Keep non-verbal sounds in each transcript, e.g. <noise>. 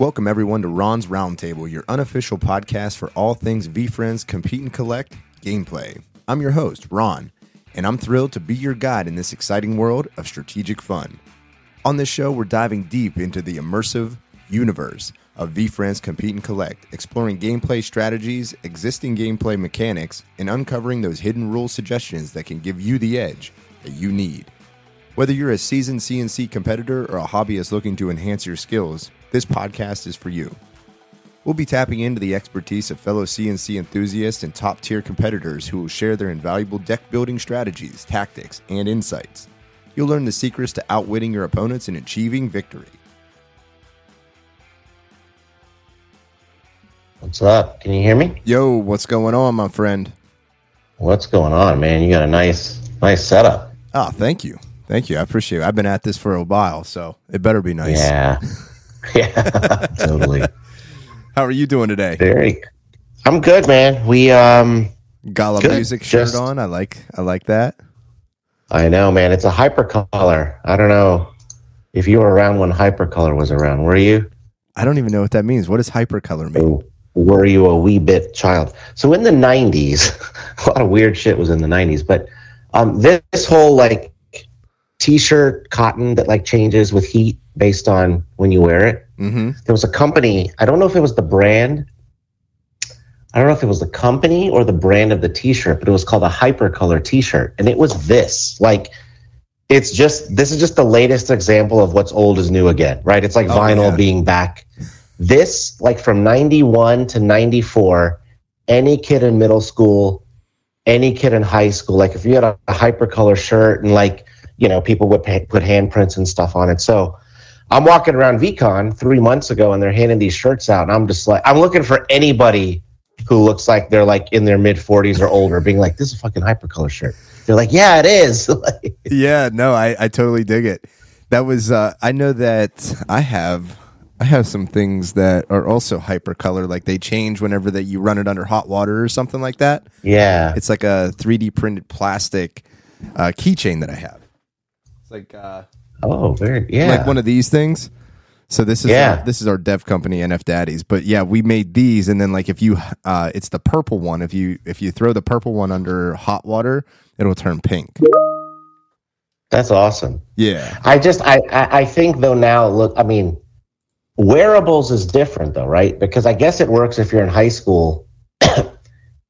Welcome everyone to Ron's Roundtable, your unofficial podcast for all things VeeFriends Compete and Collect gameplay. I'm your host, Ron, and I'm thrilled to be your guide in this exciting world of strategic fun. On this show, we're diving deep into the immersive universe of VeeFriends Compete and Collect, exploring gameplay strategies, existing gameplay mechanics, and uncovering those hidden rule suggestions that can give you the edge that you need. Whether you're a seasoned C&C competitor or a hobbyist looking to enhance your skills, this podcast is for you. We'll be tapping into the expertise of fellow C&C enthusiasts and top tier competitors who will share their invaluable deck building strategies, tactics, and insights. You'll learn the secrets to outwitting your opponents and achieving victory. What's up? Can you hear me? Yo, what's going on, my friend? What's going on, man? You got a nice, nice setup. Oh, thank you. Thank you. I appreciate it. I've been at this for a while, so it better be nice. Yeah, <laughs> <laughs> yeah, totally. How are you doing today? Very. I'm good, man. We um, Gala Good. music shirt Just- on. I like. I like that. I know, man. It's a hypercolor. I don't know if you were around when hypercolor was around. Were you? I don't even know what that means. What does hypercolor mean? Or were you a wee bit child? So in the '90s, <laughs> a lot of weird shit was in the '90s. But um, this, this whole like t-shirt cotton that like changes with heat based on when you wear it. Mm-hmm. there was a company i don't know if it was the brand i don't know if it was the company or the brand of the t-shirt but it was called a hypercolor t-shirt and it was this like it's just this is just the latest example of what's old is new again right it's like Oh, vinyl yeah. being back this like from 91 to 94 any kid in middle school any kid in high school like if you had a, a hypercolor shirt and like you know people would pa- put handprints and stuff on it so I'm walking around VeeCon three months ago and they're handing these shirts out. And I'm just like, I'm looking for anybody who looks like they're like in their mid 40s or older, being like, this is a fucking hypercolor shirt. They're like, yeah, it is. <laughs> Yeah, no, I, I totally dig it. That was uh, I know that I have I have some things that are also hypercolor, like they change whenever that you run it under hot water or something like that. yeah. It's like a 3D printed plastic uh, keychain that I have. It's like uh, Oh, very, yeah. like one of these things. So this is Yeah. our, this is our dev company NF Daddies. But yeah, we made these, and then like if you uh, it's the purple one. If you if you throw the purple one under hot water, it'll turn pink. That's awesome. Yeah. I just, I, I, I think though now, look, I mean, wearables is different though, right? Because I guess it works if you're in high school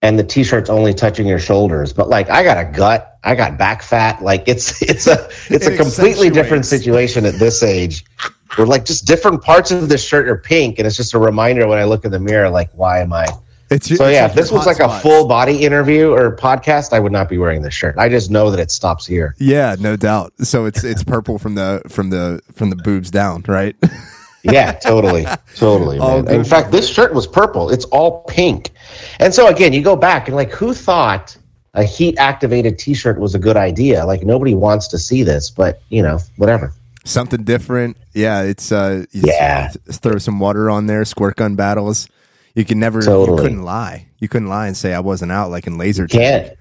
and the t-shirt's only touching your shoulders. But like, I got a gut, I got back fat. Like it's, <laughs> it's a, it's It a completely different situation at this age. Where like just different parts of the shirt are pink, and it's just a reminder when I look in the mirror, like, why am I? It's So it's yeah, if this was like a full body interview or podcast, I would not be wearing this shirt. I just know that it stops here. Yeah, no doubt. So it's it's purple from the from the from the boobs down, right? <laughs> Yeah, totally, <laughs> totally. Man. In fact, this shirt was purple. It's all pink. And so again, you go back and like, who thought a heat activated T-shirt was a good idea? Like nobody wants to see this, but you know, whatever. Something different. Yeah, it's uh Yeah. throw some water on there, squirt gun battles. You can never you Totally. couldn't lie. You couldn't lie and say I wasn't out like in laser Can't. tag.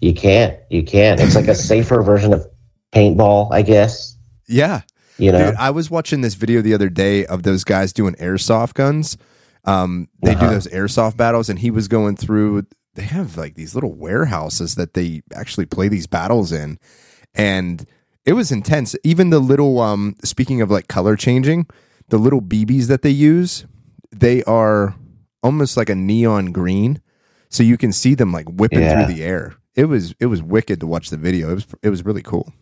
You can't. You can't. It's like a <laughs> safer version of paintball, I guess. Yeah. You know. Dude, I was watching this video the other day of those guys doing airsoft guns. Um, they do Uh-huh. those airsoft battles, and he was going through. They have like these little warehouses that they actually play these battles in, and it was intense. Even the little, um, speaking of like color changing, the little BBs that they use, they are almost like a neon green, so you can see them like whipping Yeah. through the air. It was it was wicked to watch the video. It was it was really cool.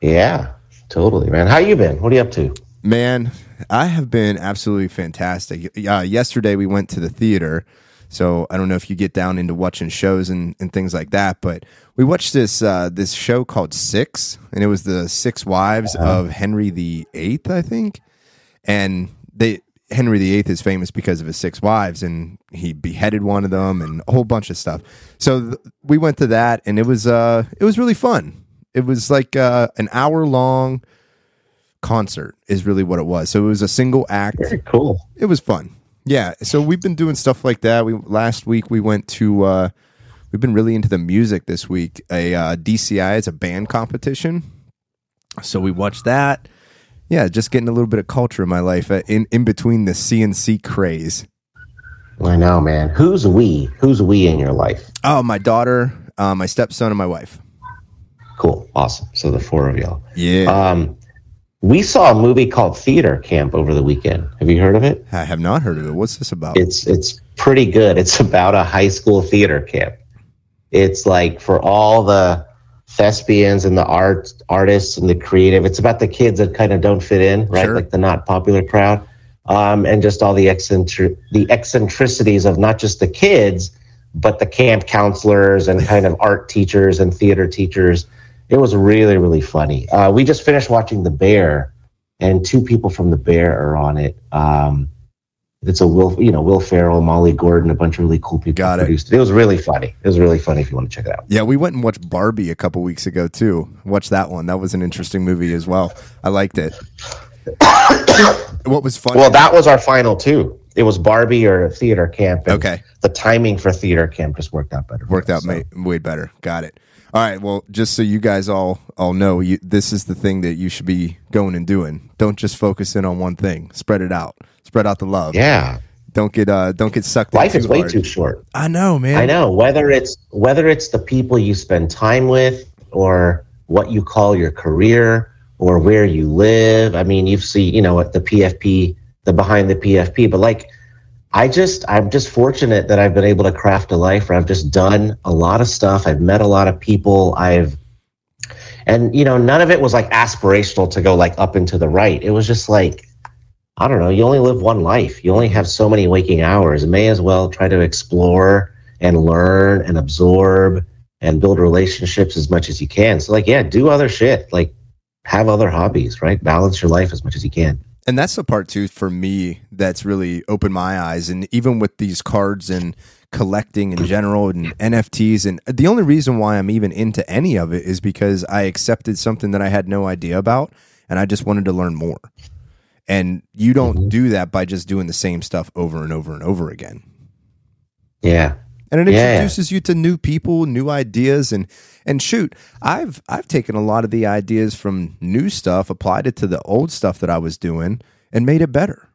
yeah, totally, man. How you been? What are you up to? Man, I have been absolutely fantastic. Uh, yesterday we went to the theater, so I don't know if you get down into watching shows and, and things like that, but we watched this uh, this show called Six, and it was the six wives of Henry the Eighth, I think, and they Henry the Eighth is famous because of his six wives, and he beheaded one of them, and a whole bunch of stuff. So th- we went to that, and it was uh it was really fun. It was like uh, an hour long concert is really what it was. So it was a single act. Very cool. It was fun. Yeah. So we've been doing stuff like that. We last week we went to uh we've been really into the music this week. A uh, DCI is a band competition. So we watched that. Yeah, just getting a little bit of culture in my life uh, in in between the C&C craze. I know, man. Who's we? Who's we in your life? Oh, my daughter, uh, my stepson, and my wife. Cool, awesome. So the four of y'all. Yeah, Um, we saw a movie called Theater Camp over the weekend. Have you heard of it? I have not heard of it. What's this about? It's it's pretty good. It's <laughs> about a high school theater camp. It's like for all the thespians and the art artists and the creative. It's about the kids that kind of don't fit in, right? Sure. Like the not popular crowd, um, and just all the eccentric the eccentricities of not just the kids, but the camp counselors and kind of art teachers and theater teachers. It was really really funny. Uh, we just finished watching The Bear, and two people from The Bear are on it. Um, it's a Will, you know, Will Ferrell, Molly Gordon, a bunch of really cool people Got it. produced it. It was really funny. It was really funny if you want to check it out. yeah, we went and watched Barbie a couple weeks ago too. Watched that one. That was an interesting movie as well. I liked it. <coughs> what was funny? Well, that was our final two. It was Barbie or theater camp. Okay. The timing for theater camp just worked out better. worked out so. way better. Got it. All right. Well, just so you guys all all know, you, this is the thing that you should be going and doing. Don't just focus in on one thing. Spread it out. Spread out the love. Yeah. Don't get uh don't get sucked Life is way hard. too short. I know, man. I know. Whether it's whether it's the people you spend time with or what you call your career or where you live. I mean, you've seen, you know, at the PFP, the behind the PFP, but like I just I'm just fortunate that I've been able to craft a life where I've just done a lot of stuff. I've met a lot of people. I've and you know, none of it was like aspirational to go like up and to the right. It was just like I don't know, you only live one life. You only have so many waking hours. May as well try to explore and learn and absorb and build relationships as much as you can. So like yeah, do other shit. Like have other hobbies, right? Balance your life as much as you can. And that's the part too for me that's really opened my eyes and even with these cards and collecting in general and nfts and the only reason why i'm even into any of it is because i accepted something that i had no idea about and i just wanted to learn more and you don't Mhm. do that by just doing the same stuff over and over and over again Yeah. and it Yeah. introduces you to new people new ideas and and shoot i've i've taken a lot of the ideas from new stuff applied it to the old stuff that i was doing and made it better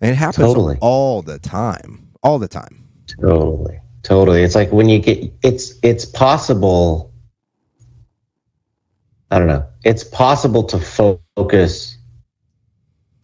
and it happens Totally. all the time all the time Totally. Totally. It's like when you get it's it's possible I don't know. It's possible to focus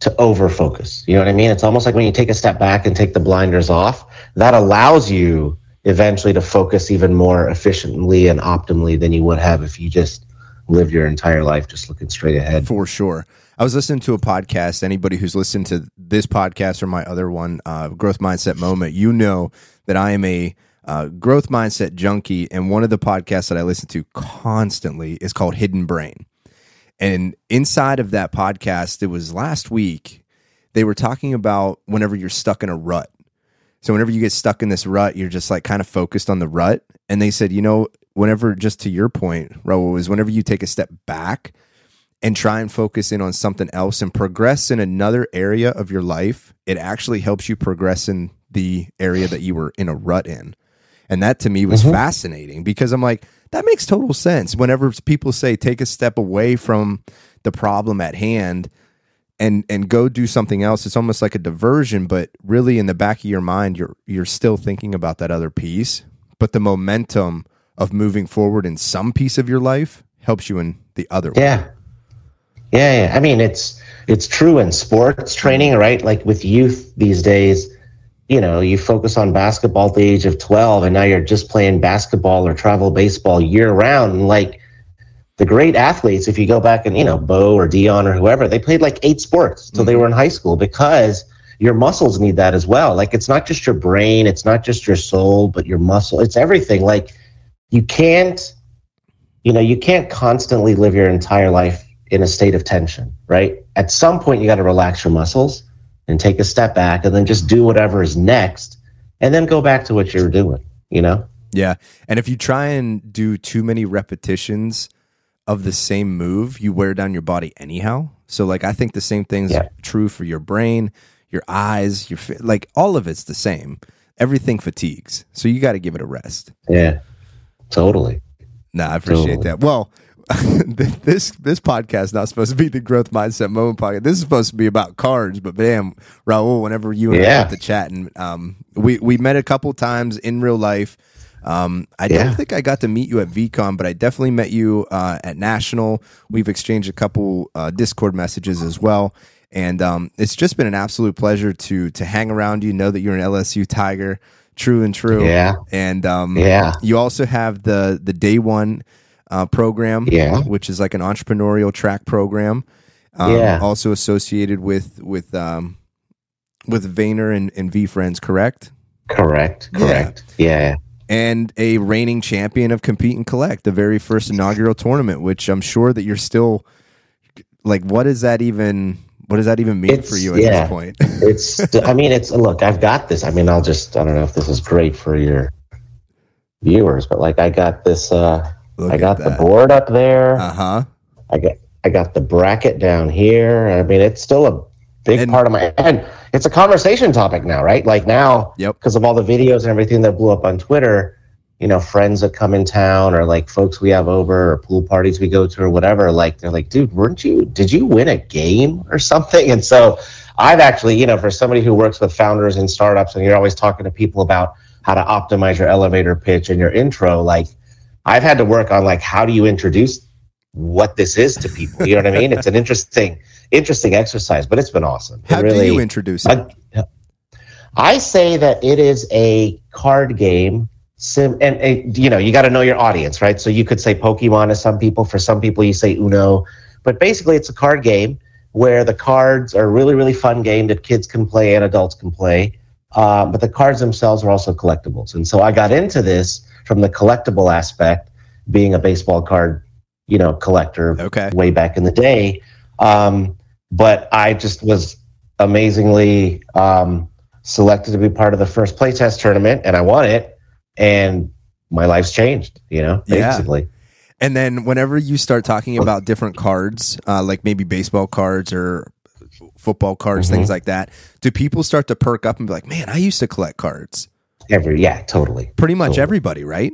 to over focus. You know what I mean? It's almost like when you take a step back and take the blinders off, that allows you eventually to focus even more efficiently and optimally than you would have if you just lived your entire life just looking straight ahead. for sure i was listening to a podcast anybody who's listened to this podcast or my other one uh, growth mindset moment you know that i am a uh, growth mindset junkie and one of the podcasts that i listen to constantly is called hidden brain And inside of that podcast, it was last week, they were talking about whenever you're stuck in a rut. So whenever you get stuck in this rut, you're just like kind of focused on the rut. And they said, you know, whenever, just to your point, Rahul, is whenever you take a step back and try and focus in on something else and progress in another area of your life, it actually helps you progress in the area that you were in a rut in. And that to me was mm-hmm. fascinating because I'm like, that makes total sense. Whenever people say take a step away from the problem at hand and and go do something else, it's almost like a diversion, but really in the back of your mind you're you're still thinking about that other piece, but the momentum of moving forward in some piece of your life helps you in the other. Yeah. Yeah, yeah. I mean, it's it's true in sports training, right? Like with youth these days, you know, you focus on basketball at the age of 12 and now you're just playing basketball or travel baseball year round like the great athletes if you go back and, you know, Bo or Deion or whoever, they played like eight sports till they mm-hmm. were in high school because your muscles need that as well. Like it's not just your brain, it's not just your soul, but your muscle. It's everything. Like you can't you know, you can't constantly live your entire life in a state of tension, right? At some point, you got to relax your muscles and take a step back and then just do whatever is next and then go back to what you're doing, you know? Yeah. And if you try and do too many repetitions of the same move, you wear down your body anyhow. So like I think the same thing's Yeah. true for your brain, your eyes, your like all of it's the same. Everything fatigues. So you got to give it a rest. Yeah, totally. Nah, I appreciate Totally. that. Well, <laughs> this this podcast is not supposed to be the growth mindset moment podcast. This is supposed to be about cards. But damn, Rahul, whenever you and Yeah. I got to chat, and um, we we met a couple times in real life. Um, I Yeah. don't think I got to meet you at VeeCon, but I definitely met you uh, at National. We've exchanged a couple uh, Discord messages as well, and um, it's just been an absolute pleasure to to hang around you. Know that you're an LSU Tiger, true and true. Yeah. and um, Yeah. you also have the the day one uh, program, Yeah. which is like an entrepreneurial track program. Um, Yeah. also associated with with um, with Vayner and, and VeeFriends, correct? Correct. Yeah. Correct. Yeah. And a reigning champion of Compete and Collect, the very first inaugural tournament, which I'm sure that you're still like. What does that even? What does that even mean It's- for you at yeah. this point? <laughs> It's. I mean, it's. Look, I've got this. I mean, I'll just. I don't know if this is great for your viewers, but like, I got this. uh Look I got the board up there. Uh huh. I got. I got the bracket down here. I mean, it's still a big And- part of my. And it's a conversation topic now, right? Like now, Yep. because of all the videos and everything that blew up on Twitter, you know, friends that come in town or like folks we have over or pool parties we go to or whatever, like they're like, dude, weren't you, did you win a game or something? <laughs> And so I've actually, you know, for somebody who works with founders and startups and you're always talking to people about how to optimize your elevator pitch and your intro, like I've had to work on like, how do you introduce what this is to people? You know what I mean? It's an interesting, interesting exercise, but it's been awesome. It How do you introduce it? I, I say that it is a card game. Sim and, and you know you got to know your audience, right? So you could say Pokemon to some people. For some people, you say Uno, but basically it's a card game where the cards are a really really fun game that kids can play and adults can play. Um, but the cards themselves are also collectibles, and so I got into this from the collectible aspect, being a baseball card, you know, collector Okay. way back in the day. Um, but I just was amazingly um, selected to be part of the first playtest tournament, and I won it, and my life's changed. You know, Yeah. basically. And then whenever you start talking about different cards, uh, like maybe baseball cards or football cards, Mm-hmm. things like that, do people start to perk up and be like, "Man, I used to collect cards." Every yeah, totally. Pretty much Totally. everybody, right?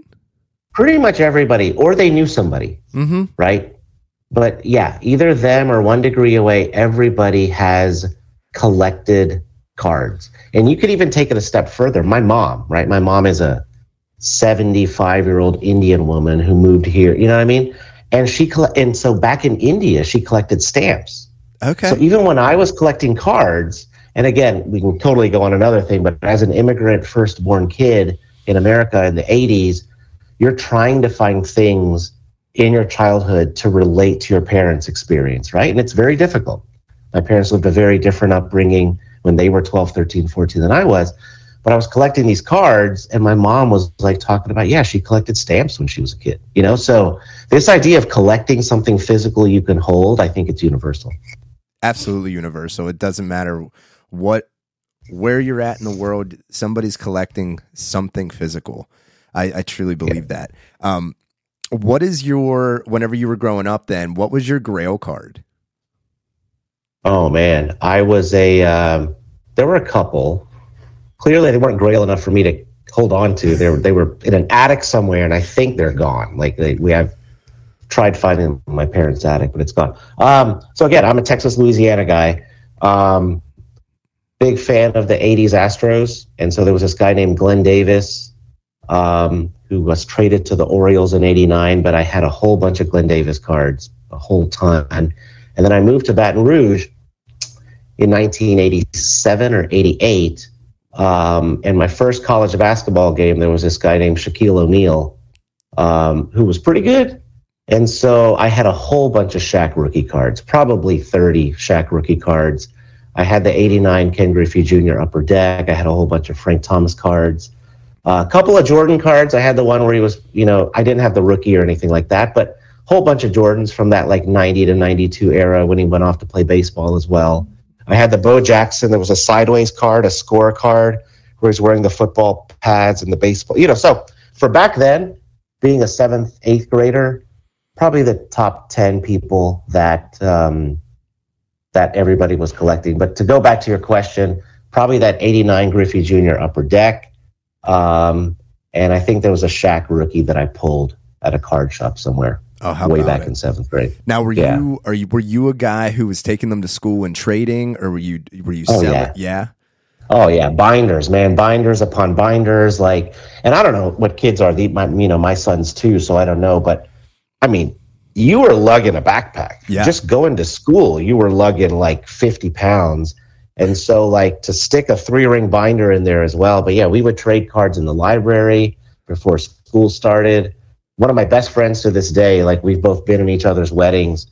Pretty much everybody, or they knew somebody, Mm-hmm. right? But yeah, either them or one degree away, everybody has collected cards. And you could even take it a step further. My mom, right? My mom is a 75 year old Indian woman who moved here. You know what I mean? And she colle- and so back in India, she collected stamps. Okay. So even when I was collecting cards, and again, we can totally go on another thing, but as an immigrant firstborn kid in America in the 80s, you're trying to find things in your childhood to relate to your parents' experience, right? And it's very difficult. My parents lived a very different upbringing when they were 12, 13, 14 than I was. But I was collecting these cards, and my mom was like talking about, yeah, she collected stamps when she was a kid, you know? So this idea of collecting something physical you can hold, I think it's universal. Absolutely universal. It doesn't matter what where you're at in the world, somebody's collecting something physical. I, I truly believe that. Um, what is your whenever you were growing up then, what was your grail card? Oh man, I was a. Um, there were a couple. Clearly, they weren't grail enough for me to hold on to. They were they were in an attic somewhere, and I think they're gone. Like they, we have tried finding my parents' attic, but it's gone. Um, so again, I'm a Texas Louisiana guy. Um, big fan of the '80s Astros, and so there was this guy named Glenn Davis. Um, who was traded to the Orioles in '89? But I had a whole bunch of Glenn Davis cards, a whole ton. And then I moved to Baton Rouge in 1987 or 88. Um, and my first college basketball game, there was this guy named Shaquille O'Neal um, who was pretty good. And so I had a whole bunch of Shaq rookie cards, probably 30 Shaq rookie cards. I had the 89 Ken Griffey Jr. upper deck. I had a whole bunch of Frank Thomas cards. A couple of Jordan cards. I had the one where he was, you know, I didn't have the rookie or anything like that, but whole bunch of Jordans from that like 90 to 92 era when he went off to play baseball as well. I had the Bo Jackson. There was a sideways card, a score card, where he's wearing the football pads and the baseball. You know, so for back then, being a seventh, eighth grader, probably the top 10 people that um, that everybody was collecting. But to go back to your question, probably that 89 Griffey Jr. upper deck. Um, and I think there was a Shaq rookie that I pulled at a card shop somewhere. Oh, how way back it? in seventh grade. Now, were Yeah. you are you were you a guy who was taking them to school and trading, or were you were you Oh, selling? yeah. yeah. Oh yeah, binders, man, binders upon binders. Like, and I don't know what kids are. The, my, you know, my sons too. So I don't know, but I mean, you were lugging a backpack. Yeah. Just going to school, you were lugging like fifty pounds, and so like to stick a three ring binder in there as well. But yeah, we would trade cards in the library before school started. One of my best friends to this day, like we've both been in each other's weddings.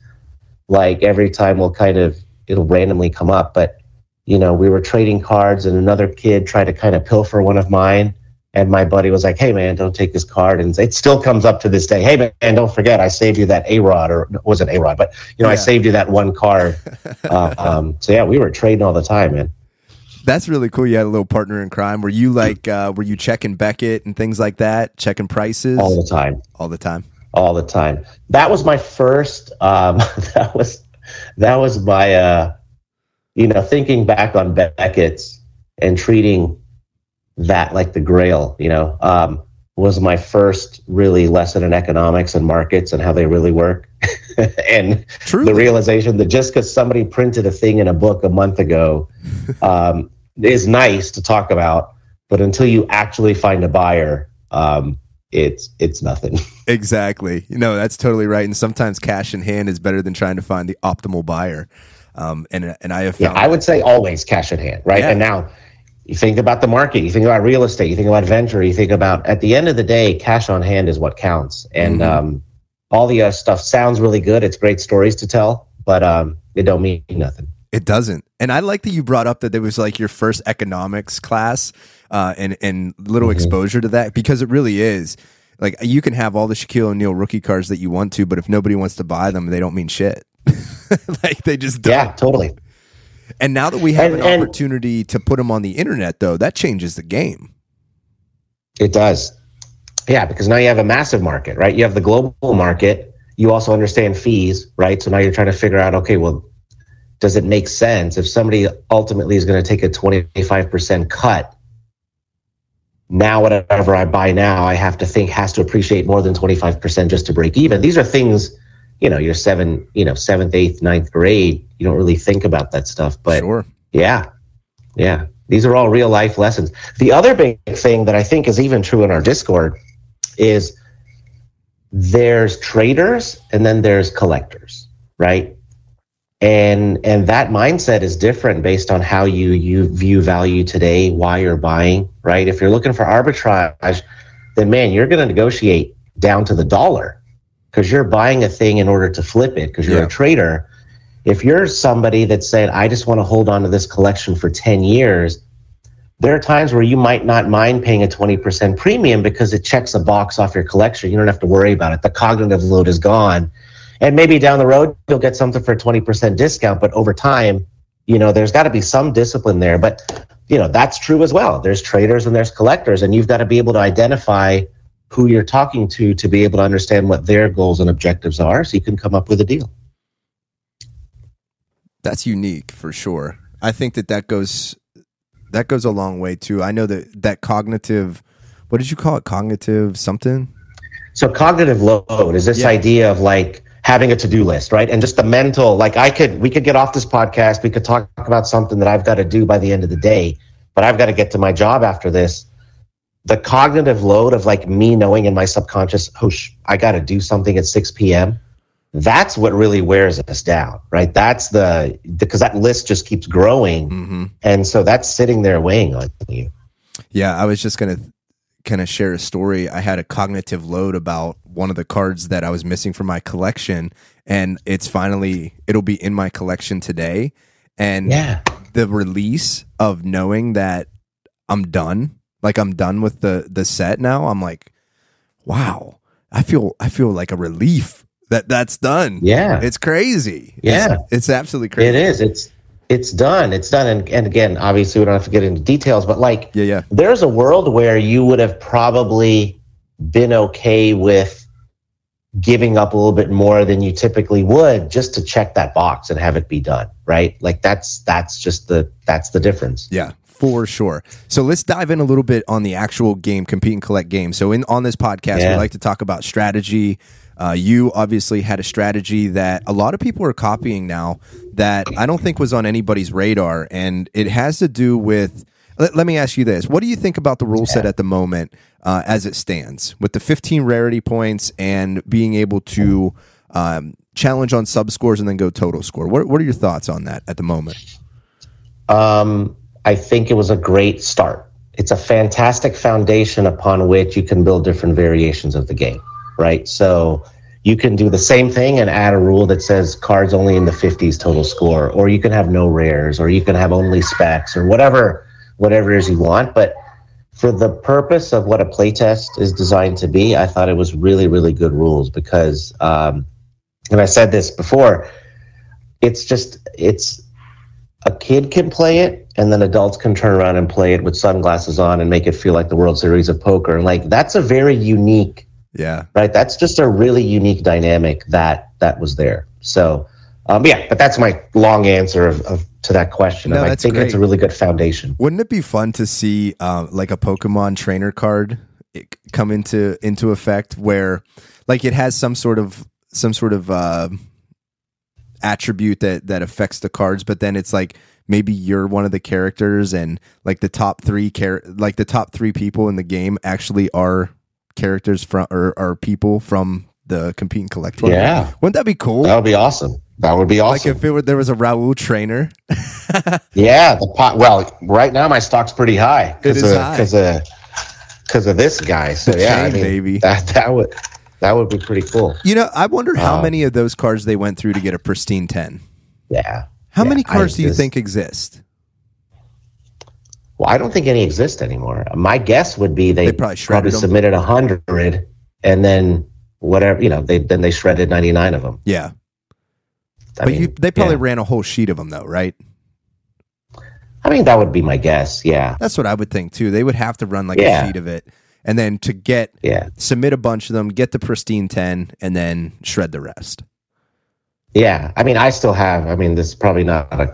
Like every time we'll kind of it'll randomly come up, but you know, we were trading cards and another kid tried to kind of pilfer one of mine. And my buddy was like, hey, man, don't take this card. And it still comes up to this day. Hey, man, don't forget, I saved you that A Rod, or it wasn't A Rod, but, you know, I saved you that one card. <laughs> uh, um, so, yeah, we were trading all the time, man. That's really cool. You had a little partner in crime. Were you like uh, were you checking Beckett and things like that, checking prices All the time. all the time? all the time. That was my first. Um, <laughs> that was that was my. Uh, you know, thinking back on Beckett's and treating that like the Grail. You know, um, was my first really lesson in economics and markets and how they really work, <laughs> and Truly. the realization that just because somebody printed a thing in a book a month ago <laughs> um, is nice to talk about, but until you actually find a buyer, um, it's it's nothing. <laughs> Exactly. You know, that's totally right. And sometimes cash in hand is better than trying to find the optimal buyer. Um, and and I have Yeah, I would say always cash in hand, right? Yeah. And now you think about the market, you think about real estate, you think about venture, you think about at the end of the day, cash on hand is what counts. And Mhm. um, all the uh, stuff sounds really good. It's great stories to tell, but um, it don't mean nothing. It doesn't. And I like that you brought up that it was like your first economics class uh, and, and little Mhm. exposure to that because it really is. Like you can have all the Shaquille O'Neal rookie cards that you want to, but if nobody wants to buy them, they don't mean shit. <laughs> like they just don't. Yeah, totally. And now that we have And- an and- opportunity to put them on the internet, though, that changes the game. It does. Yeah, because now you have a massive market, right? You have the global market. You also understand fees, right? So now you're trying to figure out, okay, well, does it make sense if somebody ultimately is going to take a 25% cut? Now, whatever I buy now, I have to think has to appreciate more than 25% just to break even. These are things, you know, you're seven, you know, seventh, eighth, ninth grade. You don't really think about that stuff, but sure. yeah. Yeah. These are all real life lessons. The other big thing that I think is even true in our Discord is there's traders and then there's collectors, right? And and that mindset is different based on how you you view value today, why you're buying, right? If you're looking for arbitrage, then man, you're going to negotiate down to the dollar because you're buying a thing in order to flip it because you're Yeah. a trader. If you're somebody that said i just want to hold on to this collection for 10 years there are times where you might not mind paying a 20% premium because it checks a box off your collection. You don't have to worry about it. The cognitive load is gone. And maybe down the road you'll get something for a 20% discount but over time you know there's got to be some discipline there. But you know that's true as well. There's traders and there's collectors and you've got to be able to identify who you're talking to to be able to understand what their goals and objectives are so you can come up with a deal That's unique for sure. I think that that goes that goes a long way too. I know that that cognitive. What did you call it? Cognitive something. So cognitive load is this Yeah. idea of like having a to-do list, right? And just the mental, like I could, we could get off this podcast, we could talk about something that I've got to do by the end of the day, but I've got to get to my job after this. The cognitive load of like me knowing in my subconscious, oh, sh- I got to do something at 6 p.m. That's what really wears us down, right? That's the, because that list just keeps growing. Mm-hmm. And so that's sitting there weighing on you. Yeah, I was just gonna kind of share a story. I had a cognitive load about one of the cards that I was missing from my collection, and it's finally it'll be in my collection today. And Yeah. the release of knowing that I'm done, like I'm done with the the set now. I'm like, wow, I feel I feel like a relief that that's done. Yeah. It's crazy. Yeah. It's, it's absolutely crazy. It is. It's it's done. It's done. And, and again, obviously, we don't have to get into details, but like, Yeah, yeah. there's a world where you would have probably been okay with giving up a little bit more than you typically would just to check that box and have it be done, right? Like that's that's just the that's the difference. Yeah, for sure. So let's dive in a little bit on the actual game, compete and collect game. So in on this podcast, we like to talk about strategy, Uh, you obviously had a strategy that a lot of people are copying now that I don't think was on anybody's radar, and it has to do with. Let, let me ask you this: What do you think about the rule set at the moment uh, as it stands, with the 15 rarity points and being able to um, challenge on sub scores and then go total score? What What are your thoughts on that at the moment? Um, I think it was a great start. It's a fantastic foundation upon which you can build different variations of the game, right? So you can do the same thing and add a rule that says cards only in the 50s total score, or you can have no rares, or you can have only specs, or whatever, whatever it is you want. But for the purpose of what a playtest is designed to be, I thought it was really, really good rules because, um, and I said this before, it's just, it's, a kid can play it and then adults can turn around and play it with sunglasses on and make it feel like the World Series of Poker. Like that's a very unique, Yeah, right? That's just a really unique dynamic that that was there. So, um, yeah, but that's my long answer of, of to that question. No, and I think it's a really good foundation. wouldn't it be fun to see uh, like a Pokemon trainer card come into into effect where like it has some sort of some sort of uh, attribute that that affects the cards, but then it's like maybe you're one of the characters and like the top three char- like the top three people in the game actually are characters from or are people from the compete and collect one. Yeah. wouldn't that be cool? That would be awesome. That would be awesome. Like if it were there was a Rahul trainer. <laughs> yeah, the pot. Well, right now my stock's pretty high because of because of because of this guy. So The yeah, I mean, baby. that that would that would be pretty cool. You know, I wonder how Um, many of those cards they went through to get a pristine ten. Yeah. How Yeah, many I cards do you just- think exist? Well, I don't think any exist anymore. My guess would be they, They probably probably, submitted a hundred, and then whatever you know, they then they shredded ninety nine of them. Yeah, I but mean, you, they probably yeah. ran a whole sheet of them though, right? I mean, that would be my guess. Yeah, That's what I would think too. They would have to run like Yeah. a sheet of it, and then to get yeah, submit a bunch of them, get the pristine ten, and then shred the rest. yeah. I mean, I still have. I mean, this is probably not a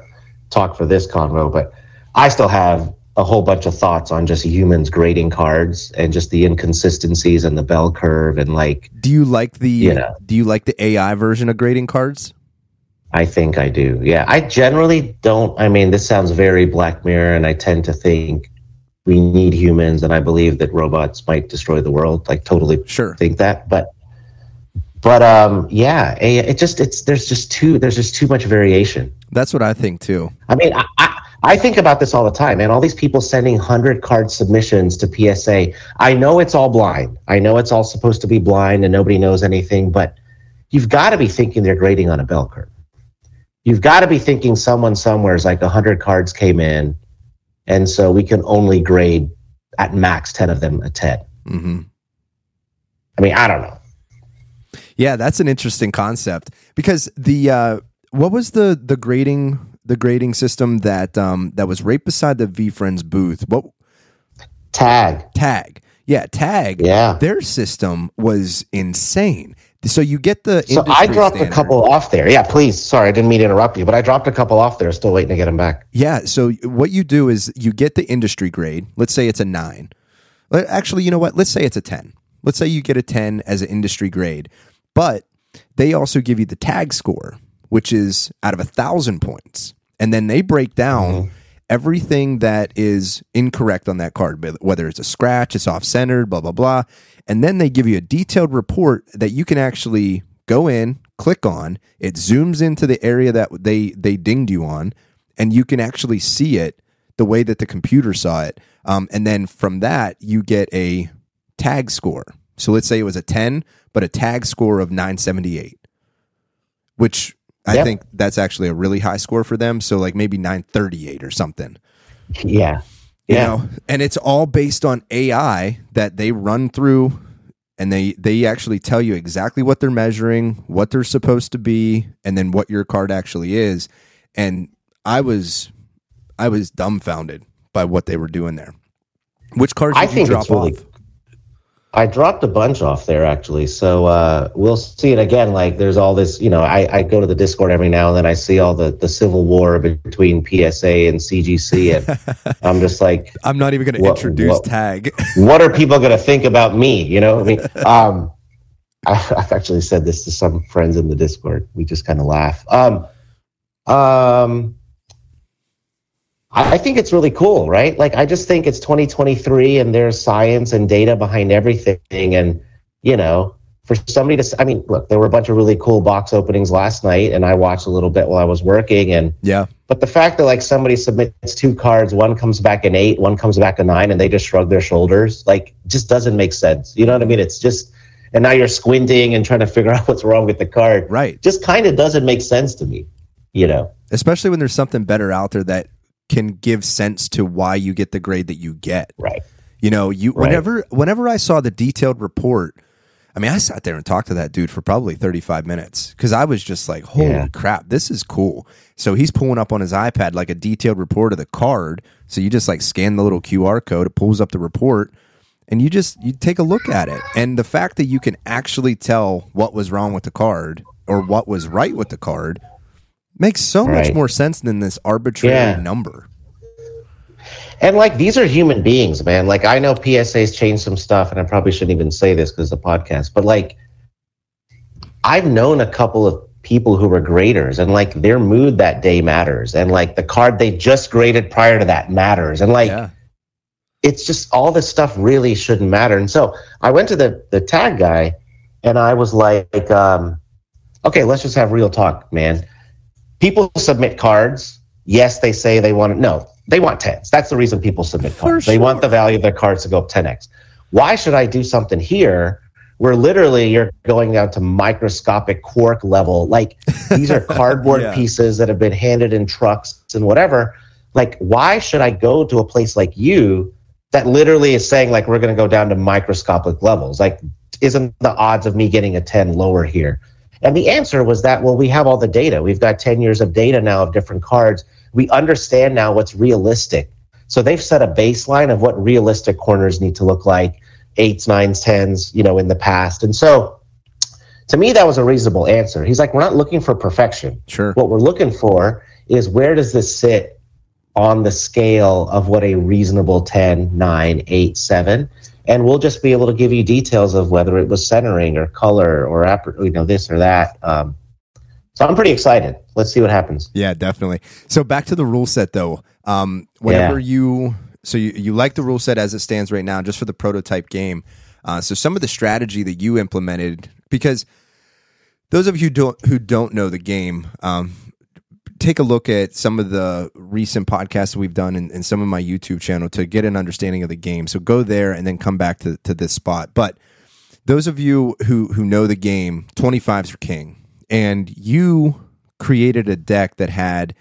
talk for this convo, but I still have a whole bunch of thoughts on just humans grading cards and just the inconsistencies and the bell curve and like Do you like the Yeah. Do you like the AI version of grading cards? I think I do. Yeah. I generally don't. I mean, this sounds very Black Mirror, and I tend to think we need humans, and I believe that robots might destroy the world. Like, totally Sure. think that. But, but, um, yeah, it just, it's, there's just too, there's just too much variation. That's what I think too. I mean, I, I, I think about this all the time, and all these people sending 100 card submissions to PSA. I know it's all blind. I know it's all supposed to be blind and nobody knows anything, but you've got to be thinking they're grading on a bell curve. You've got to be thinking someone somewhere is like 100 cards came in, and so we can only grade at max 10 of them a 10. hmm I mean, I don't know. Yeah, that's an interesting concept because the uh, what was the the grading the grading system that um, that was right beside the VeeFriends booth? What Tag. tag? Yeah, tag. Yeah. their system was insane. So you get the So I dropped a couple off there. Yeah, please. Sorry, I didn't mean to interrupt you, but I dropped a couple off there. Still waiting to get them back. Yeah. So what you do is you get the industry grade. Let's say it's a nine. Uh, actually, you know what? Let's say it's a 10. Let's say you get a 10 as an industry grade, but they also give you the tag score, which is out of a thousand points. And then they break down mm-hmm. Everything that is incorrect on that card, whether it's a scratch, it's off centered, blah, blah, blah. And then they give you a detailed report that you can actually go in, click on, it zooms into the area that they, they dinged you on, and you can actually see it the way that the computer saw it. Um, and then from that, you get a tag score. So let's say it was a 10, but a tag score of 978, which I Yep. think that's actually a really high score for them. So like maybe 938 or something. Yeah. You Yeah. know, and it's all based on AI that they run through and they they actually tell you exactly what they're measuring, what they're supposed to be, and then what your card actually is. And I was I was dumbfounded by what they were doing there. Which cards did I you think drop really off? I dropped a bunch off there actually. So uh, we'll see it again. Like there's all this, you know, I, I go to the Discord every now and then I see all the, the civil war between PSA and CGC. And <laughs> I'm just like, I'm not even going to introduce what- tag. <laughs> what are people going to think about me? You know, I mean, <laughs> um, I've actually said this to some friends in the Discord. We just kind of laugh. Um, um, I think it's really cool, right? Like, I just think it's 2023 and there's science and data behind everything. And, you know, for somebody to, I mean, look, there were a bunch of really cool box openings last night and I watched a little bit while I was working. And, yeah. But the fact that like somebody submits two cards, one comes back an eight, one comes back a nine, and they just shrug their shoulders, like, just doesn't make sense. You know what I mean? It's just, and now you're squinting and trying to figure <laughs> out what's wrong with the card. Right. Just kind of doesn't make sense to me, you know? Especially when there's something better out there that can give sense to why you get the grade that you get. Right. You know, you Right. whenever whenever I saw the detailed report, I mean, I sat there and talked to that dude for probably 35 minutes because I was just like, holy Yeah. crap, this is cool. So he's pulling up on his iPad like a detailed report of the card. So you just like scan the little QR code, it pulls up the report, and you just you take a look at it. And the fact that you can actually tell what was wrong with the card or what was right with the card makes so much more sense than this arbitrary Yeah. number. And like these are human beings, man. Like I know PSA's changed some stuff, and I probably shouldn't even say this because the podcast, but like I've known a couple of people who were graders, and like their mood that day matters, and like the card they just graded prior to that matters, and like yeah. it's just all this stuff really shouldn't matter. And so I went to the the tag guy, and I was like, um, okay, let's just have real talk, man. People submit cards. Yes, they say they want. No, they want tens. That's the reason people submit cards. They want the value of their cards to go up 10x. Why should I do something here where literally you're going down to microscopic quark level? Like these are <laughs> cardboard Yeah. pieces that have been handed in trucks and whatever. Like, why should I go to a place like you that literally is saying like we're going to go down to microscopic levels? Like, isn't the odds of me getting a 10 lower here? And the answer was that, well, we have all the data. We've got 10 years of data now of different cards. We understand now what's realistic. So they've set a baseline of what realistic corners need to look like, eights, nines, tens, you know, in the past. And so to me, that was a reasonable answer. He's like, we're not looking for perfection. Sure. What we're looking for is where does this sit on the scale of what a reasonable 10, 9, 8, 7? And we'll just be able to give you details of whether it was centering or color or you know this or that. Um, so I'm pretty excited. Let's see what happens. Yeah, definitely. So back to the rule set though. Um, whenever you so you, you like the rule set as it stands right now, just for the prototype game. Uh, so some of the strategy that you implemented, because those of you who don't who don't know the game, um, take a look at some of the recent podcasts we've done and, and some of my YouTube channel to get an understanding of the game. So go there and then come back to, to this spot. But those of you who who know the game, 25s are king. And you created a deck that had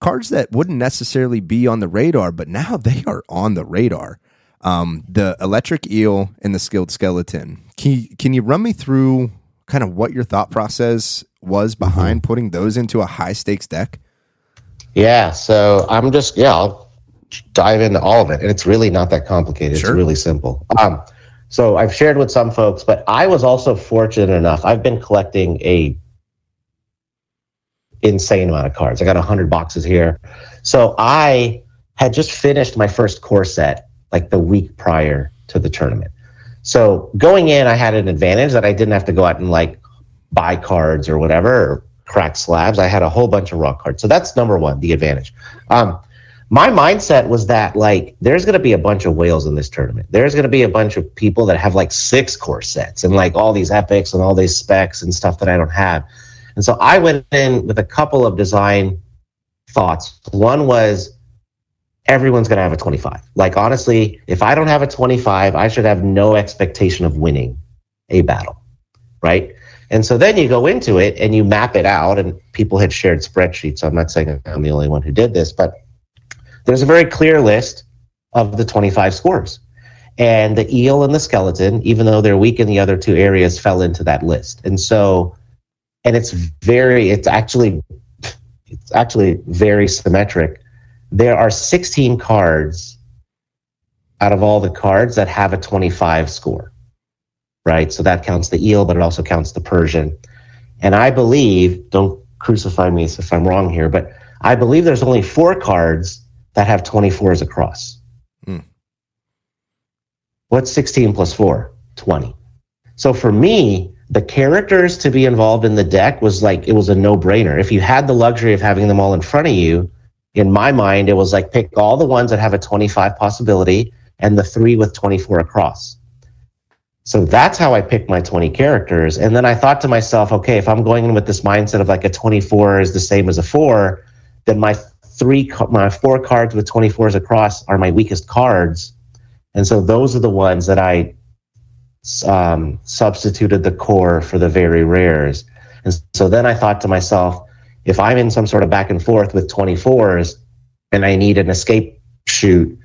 cards that wouldn't necessarily be on the radar, but now <laughs> they are on the radar. Um, the electric eel and the skilled skeleton. Can you, can you run me through kind of what your thought process was behind putting those into a high stakes deck? Yeah, so I'm just yeah, I'll dive into all of it, and it's really not that complicated. Sure. It's really simple. Um, so I've shared with some folks, but I was also fortunate enough. I've been collecting a insane amount of cards. I got hundred boxes here, so I had just finished my first core set like the week prior to the tournament. So going in, I had an advantage that I didn't have to go out and like buy cards or whatever, or crack slabs. I had a whole bunch of raw cards. So that's number one, the advantage. Um, my mindset was that like there's going to be a bunch of whales in this tournament. There's going to be a bunch of people that have like six core sets and like all these epics and all these specs and stuff that I don't have. And so I went in with a couple of design thoughts. One was everyone's going to have a 25. Like honestly, if I don't have a 25, I should have no expectation of winning a battle, right? And so then you go into it and you map it out, and people had shared spreadsheets. So I'm not saying I'm the only one who did this, but there's a very clear list of the 25 scores. And the eel and the skeleton, even though they're weak in the other two areas, fell into that list. And so, and it's very, it's actually, it's actually very symmetric. There are 16 cards out of all the cards that have a 25 score right? So that counts the eel, but it also counts the Persian. And I believe, don't crucify me if I'm wrong here, but I believe there's only four cards that have 24s across. Hmm. What's 16 plus four? 20. So for me, the characters to be involved in the deck was like it was a no-brainer. If you had the luxury of having them all in front of you, in my mind, it was like pick all the ones that have a 25 possibility and the three with 24 across. So that's how I picked my 20 characters. And then I thought to myself, okay, if I'm going in with this mindset of like a 24 is the same as a four, then my three, my four cards with 24s across are my weakest cards. And so those are the ones that I um, substituted the core for the very rares. And so then I thought to myself, if I'm in some sort of back and forth with 24s and I need an escape shoot,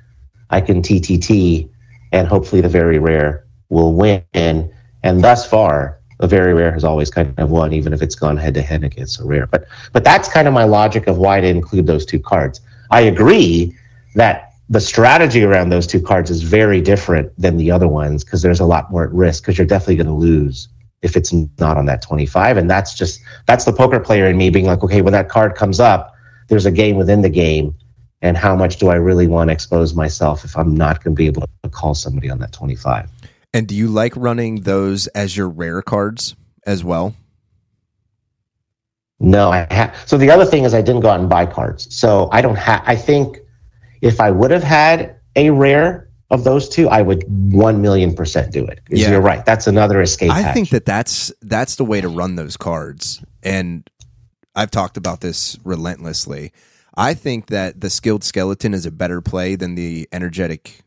I can TTT and hopefully the very rare will win. And thus far, the very rare has always kind of won, even if it's gone head to head against a rare. But but that's kind of my logic of why to include those two cards. I agree that the strategy around those two cards is very different than the other ones because there's a lot more at risk because you're definitely going to lose if it's not on that 25 and that's just that's the poker player in me being like okay when that card comes up there's a game within the game and how much do i really want to expose myself if i'm not going to be able to call somebody on that 25 and do you like running those as your rare cards as well no i have so the other thing is i didn't go out and buy cards so i don't have i think if I would have had a rare of those two, I would one million percent do it. Yeah. You're right. That's another escape. I hatch. think that that's that's the way to run those cards, and I've talked about this relentlessly. I think that the skilled skeleton is a better play than the energetic,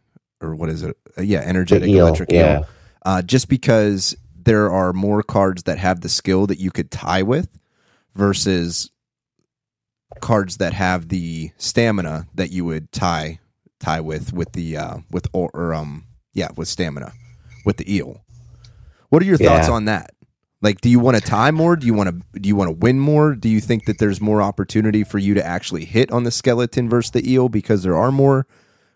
or what is it? Uh, yeah, energetic eel, electric yeah. eel. Uh, just because there are more cards that have the skill that you could tie with versus cards that have the stamina that you would tie tie with with the uh with or, or um yeah with stamina with the eel. What are your yeah. thoughts on that? Like, do you want to tie more? Do you want to do you want to win more? Do you think that there's more opportunity for you to actually hit on the skeleton versus the eel because there are more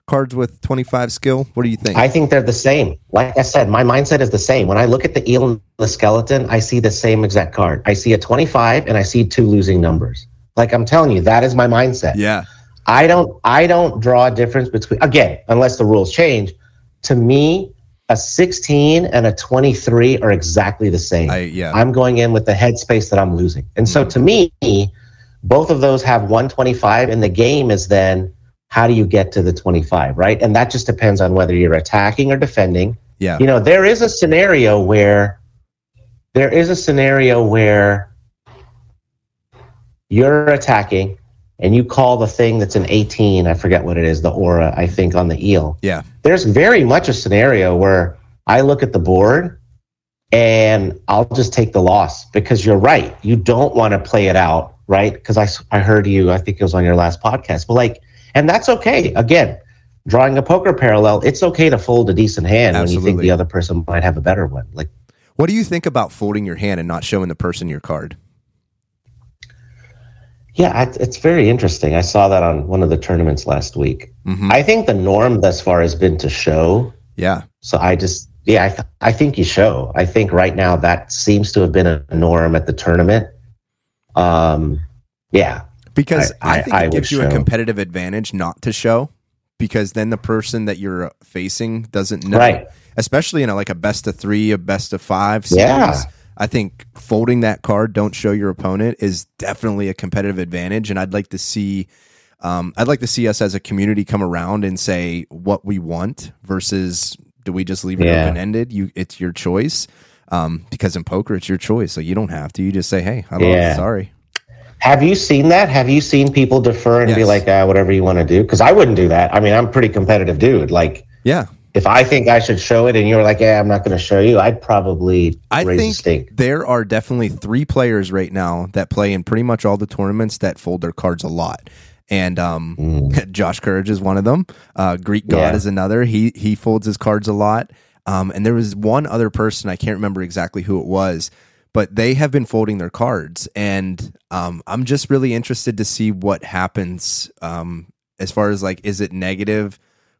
cards with 25 skill? What do you think? I think they're the same. Like I said, my mindset is the same. When I look at the eel and the skeleton, I see the same exact card. I see a 25 and I see two losing numbers. Like I'm telling you, that is my mindset. Yeah. I don't I don't draw a difference between again, unless the rules change. To me, a 16 and a 23 are exactly the same. I, yeah. I'm going in with the headspace that I'm losing. And mm-hmm. so to me, both of those have 125 and the game is then how do you get to the 25, right? And that just depends on whether you're attacking or defending. Yeah. You know, there is a scenario where there is a scenario where you're attacking and you call the thing that's an 18, I forget what it is, the aura, I think, on the eel. Yeah. There's very much a scenario where I look at the board and I'll just take the loss because you're right. You don't want to play it out, right? Because I, I heard you, I think it was on your last podcast, but like, and that's okay. Again, drawing a poker parallel, it's okay to fold a decent hand Absolutely. when you think the other person might have a better one. Like, what do you think about folding your hand and not showing the person your card? Yeah, it's very interesting. I saw that on one of the tournaments last week. Mm-hmm. I think the norm thus far has been to show. Yeah. So I just, yeah, I, th- I think you show. I think right now that seems to have been a norm at the tournament. Um, yeah. Because I, I think I, it gives you show. a competitive advantage not to show, because then the person that you're facing doesn't know. Right. Especially in a, like a best of three, a best of five. Series. Yeah I think folding that card, don't show your opponent, is definitely a competitive advantage. And I'd like to see, um, I'd like to see us as a community come around and say what we want versus do we just leave it yeah. open ended? You, it's your choice. Um, because in poker, it's your choice, so you don't have to. You just say, "Hey, I'm yeah. sorry." Have you seen that? Have you seen people defer and yes. be like, ah, whatever you want to do? Because I wouldn't do that. I mean, I'm a pretty competitive dude. Like, yeah, if I think I should show it and you're like, yeah, I'm not going to show you, I'd probably I think there are definitely three players right now that play in pretty much all the tournaments that fold their cards a lot. And um, mm. <laughs> Josh Courage is one of them. Uh, Greek God yeah. is another. He he folds his cards a lot. Um, and there was one other person I can't remember exactly who it was, but they have been folding their cards, and um, I'm just really interested to see what happens um, as far as like, is it negative?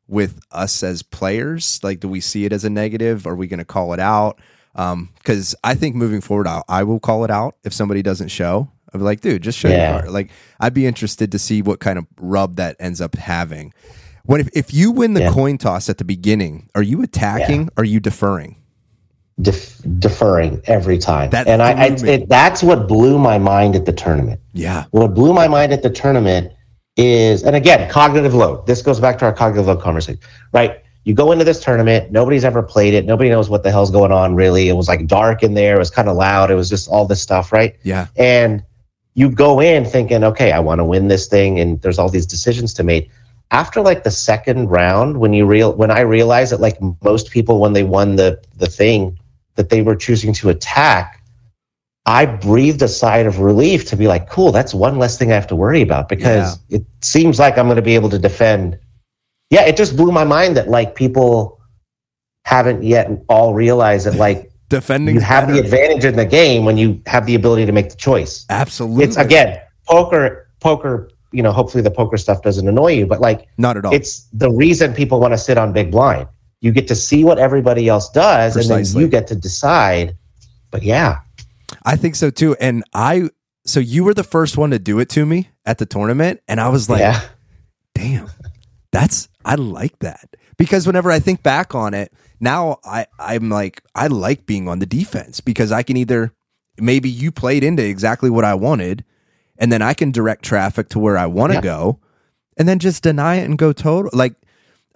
with us as players? Like, do we see it as a negative? Are we going to call it out? Because um, I think moving forward, I'll, I will call it out if somebody doesn't show. I'd be like, dude, just show yeah. your card. Like, I'd be interested to see what kind of rub that ends up having. When if, if you win the yeah. coin toss at the beginning, are you attacking? Yeah. Are you deferring? Def- deferring every time. That and I, I it, that's what blew my mind at the tournament. Yeah. What blew my mind at the tournament is, and again, cognitive load. This goes back to our cognitive load conversation, right? You go into this tournament, nobody's ever played it, nobody knows what the hell's going on really. It was like dark in there, it was kind of loud, it was just all this stuff, right? Yeah. and you go in thinking, okay, I want to win this thing, and there's all these decisions to make. After like the second round, when you real when I realized that like most people when they won the the thing that they were choosing to attack, I breathed a sigh of relief to be like, cool, that's one less thing I have to worry about because it seems like I'm going to be able to defend. Yeah, it just blew my mind that like people haven't yet all realized that like <laughs> Defending. you have the advantage in the game when you have the ability to make the choice. Absolutely. It's again poker. Poker. You know, hopefully the poker stuff doesn't annoy you, but like not at all. it's the reason people want to sit on big blind. You get to see what everybody else does, and then you get to decide. But yeah, I think so too. And I, so you were the first one to do it to me at the tournament. And I was like, yeah, damn, that's, I like that. Because whenever I think back on it, now I, I'm like, I like being on the defense because I can either, maybe you played into exactly what I wanted, and then I can direct traffic to where I want to Yeah. go, and then just deny it and go total. Like,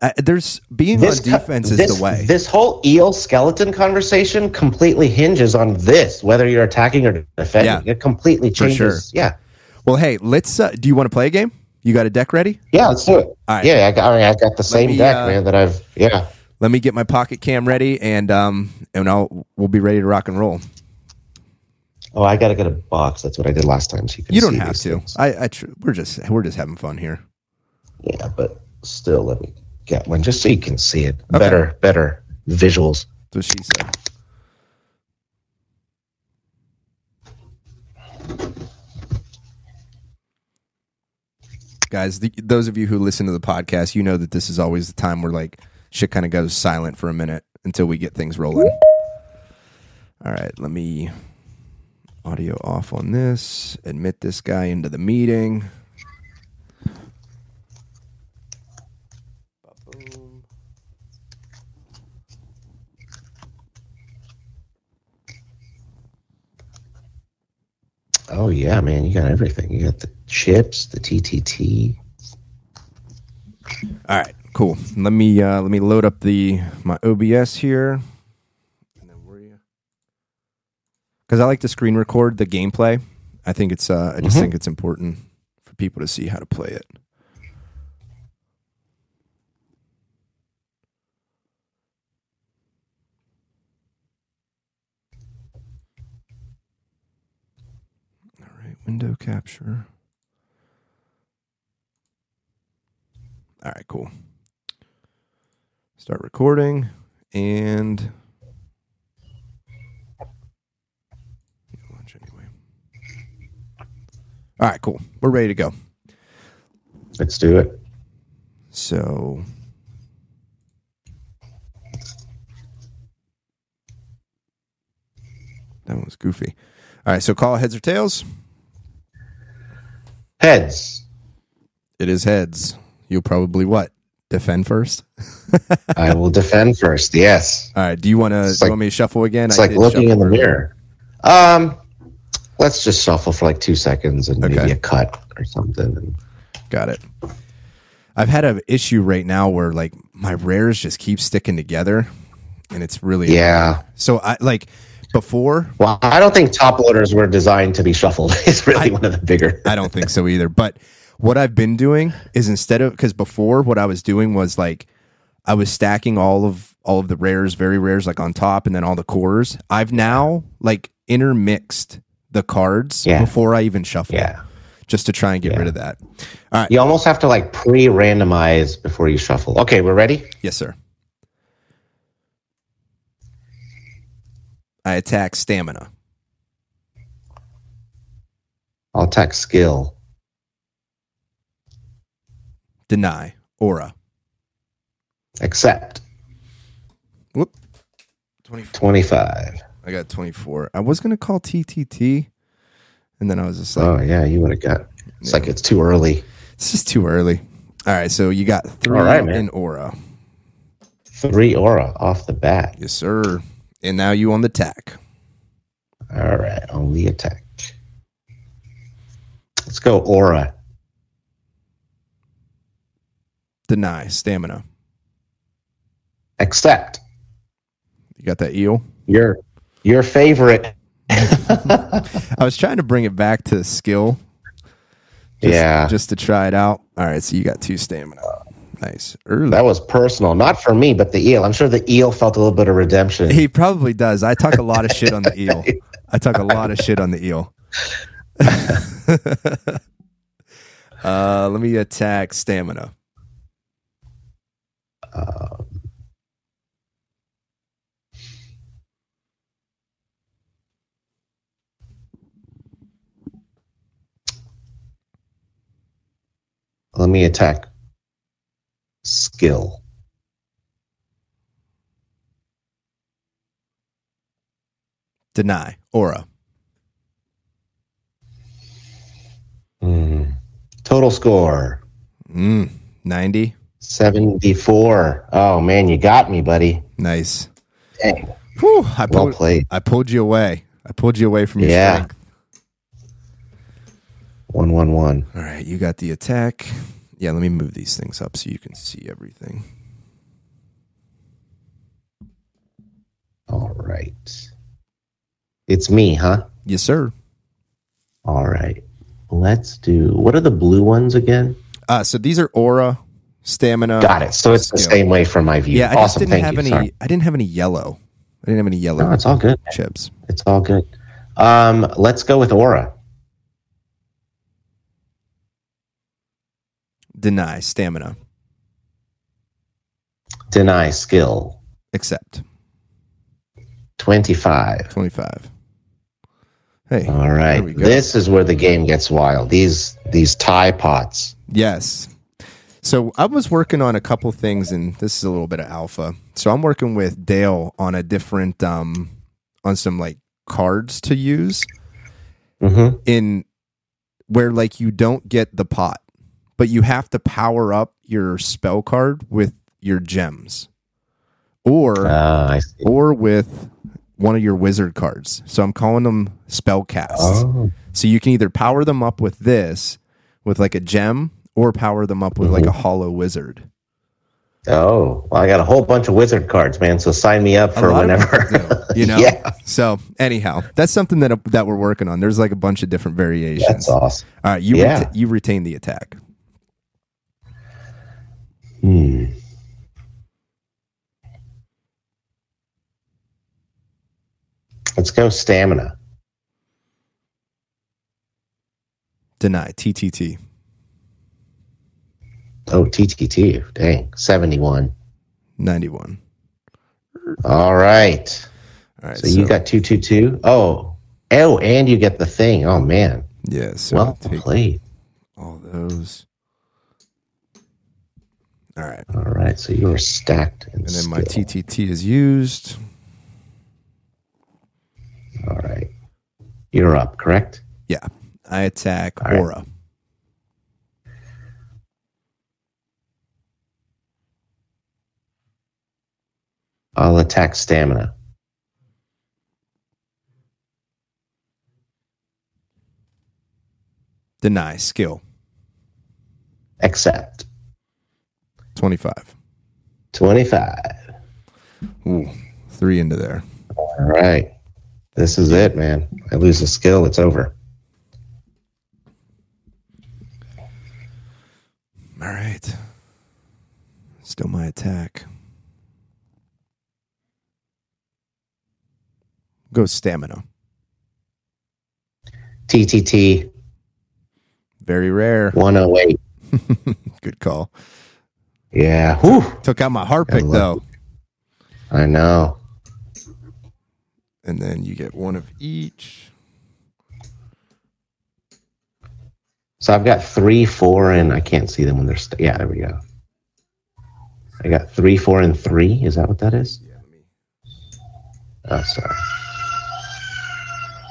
uh, there's being this on co- defense is the way. This whole eel skeleton conversation completely hinges on this, whether you're attacking or defending. Yeah. It completely changes. sure. Yeah, well, hey, let's, uh, do you want to play a game? You got a deck ready? yeah, let's do it. All right. Yeah, I got, I got the same me, deck, uh, man. That I've yeah. let me get my pocket cam ready and um and I'll we'll be ready to rock and roll. Oh, I got to get a box. That's what I did last time. So you can You don't have to. things. I, I tr- we're just we're just having fun here. Yeah, but still, let me get one just so you can see it Okay. better. Better visuals. That's what she said. Guys, the, those of you who listen to the podcast, you know that this is always the time where like shit kind of goes silent for a minute until we get things rolling. All right, let me audio off on this. Admit this guy into the meeting. Oh yeah, man, you got everything. You got the chips, the TTT. All right, cool. Let me uh, let me load up the my OBS here. And then where you? Because I like to screen record the gameplay. I think it's uh, I just Mhm. think it's important for people to see how to play it. All right, window capture. All right, cool. Start recording and lunch anyway. All right, cool. We're ready to go. Let's do it. So that one was goofy. All right, so call heads or tails. Heads. It is heads. You'll probably what? Defend first. I will <laughs> defend first. Yes. All right. Do you want to? It's you like- want me to shuffle again? It's I like looking in the mirror. Um, let's just shuffle for like two seconds and Okay. maybe a cut or something. And Got it. I've had an issue right now where like my rares just keep sticking together, and it's really yeah. So I like before. Well, I don't think top loaders were designed to be shuffled. <laughs> It's really one of the bigger. <laughs> I don't think so either. But what I've been doing is instead of because before what I was doing was like I was stacking all of all of the rares, very rares, like on top, and then all the cores. I've now like intermixed the cards Yeah. before I even shuffle, Yeah. just to try and get Yeah. rid of that. You almost have to like pre-randomize before you shuffle. Okay, we're ready. Yes, sir. I attack stamina. I'll attack skill. Deny. Aura. Accept. Whoop. 24. 25. I got 24. I was going to call TTT. And then I was just like, Oh yeah, you would have got. It's Yeah. like it's too early. it's just too early. All right. So you got three All right, man. in Aura. Three aura off the bat. Yes, sir. And now you on the tack. All right, on the attack. Let's go aura. Deny. Stamina. Accept. You got that eel? Your your favorite. <laughs> I was trying to bring it back to skill. Just, yeah. Just to try it out. All right, so you got two stamina. Nice. Early. That was personal, not for me, but the eel. I'm sure the eel felt a little bit of redemption. He probably does. I talk a lot of shit on the <laughs> eel. I talk a lot of shit on the eel. <laughs> uh, let me attack stamina. Uh, let me attack skill. Deny. Aura. Hmm. Total score Mm, 90. 74. Oh man, you got me, buddy. Nice. Dang. Whew, I Well pulled, played. I pulled you away. I pulled you away from your Yeah. strength. One one one. All right, you got the attack. Yeah, let me move these things up so you can see everything. All right. It's me, huh? Yes, sir. All right. Let's do what are the blue ones again? Uh, so these are aura, stamina. Got it. So it's the same way from my view. Yeah, I awesome. didn't Thank have you. any. Sorry. I didn't have any yellow. I didn't have any yellow No, it's all good. chips. It's all good. Um, let's go with aura. Deny stamina. Deny skill. Accept Twenty five. twenty five. Hey, All right. There we go. This is where the game gets wild. These these tie pots. yes. So I was working on a couple things, and this is a little bit of alpha. So I'm working with Dale on a different, um, on some like cards to use. Mm-hmm. in where like you don't get the pot, but you have to power up your spell card with your gems, or Uh, or with one of your wizard cards. So I'm calling them spell casts. Oh. So you can either power them up with this, with like a gem, or power them up with like a hollow wizard. Oh, well, I got a whole bunch of wizard cards, man. So sign me up for whenever. do, you <laughs> know. yeah, So anyhow, that's something that that we're working on. There's like a bunch of different variations. that's awesome. All right, you Yeah. reta- you retain the attack. Hmm. Let's go stamina. Deny TTT. Oh, TTT. Dang, 71. 91. All right. All right. So, you got 222. Oh, oh, and you get the thing. Oh, man. yeah. So Well played. all those. All right, All right. So you are stacked. In and then my skill. TTT is used. All right. You're up, correct? Yeah, I attack All right. aura. I'll attack stamina. Deny skill. Accept. Twenty five. 25. Ooh, three into there. All right. This is it, man. I lose a skill, it's over. All right. Still my attack. Go stamina. TTT Very rare. 108. <laughs> Good call. Yeah. Whew. Took out my heart pick though. I know. And then you get one of each. So I've got three, four, and I can't see them when they're. St- yeah, there we go. I got three, four, and three. Is that what that is? Yeah, let me Oh, sorry.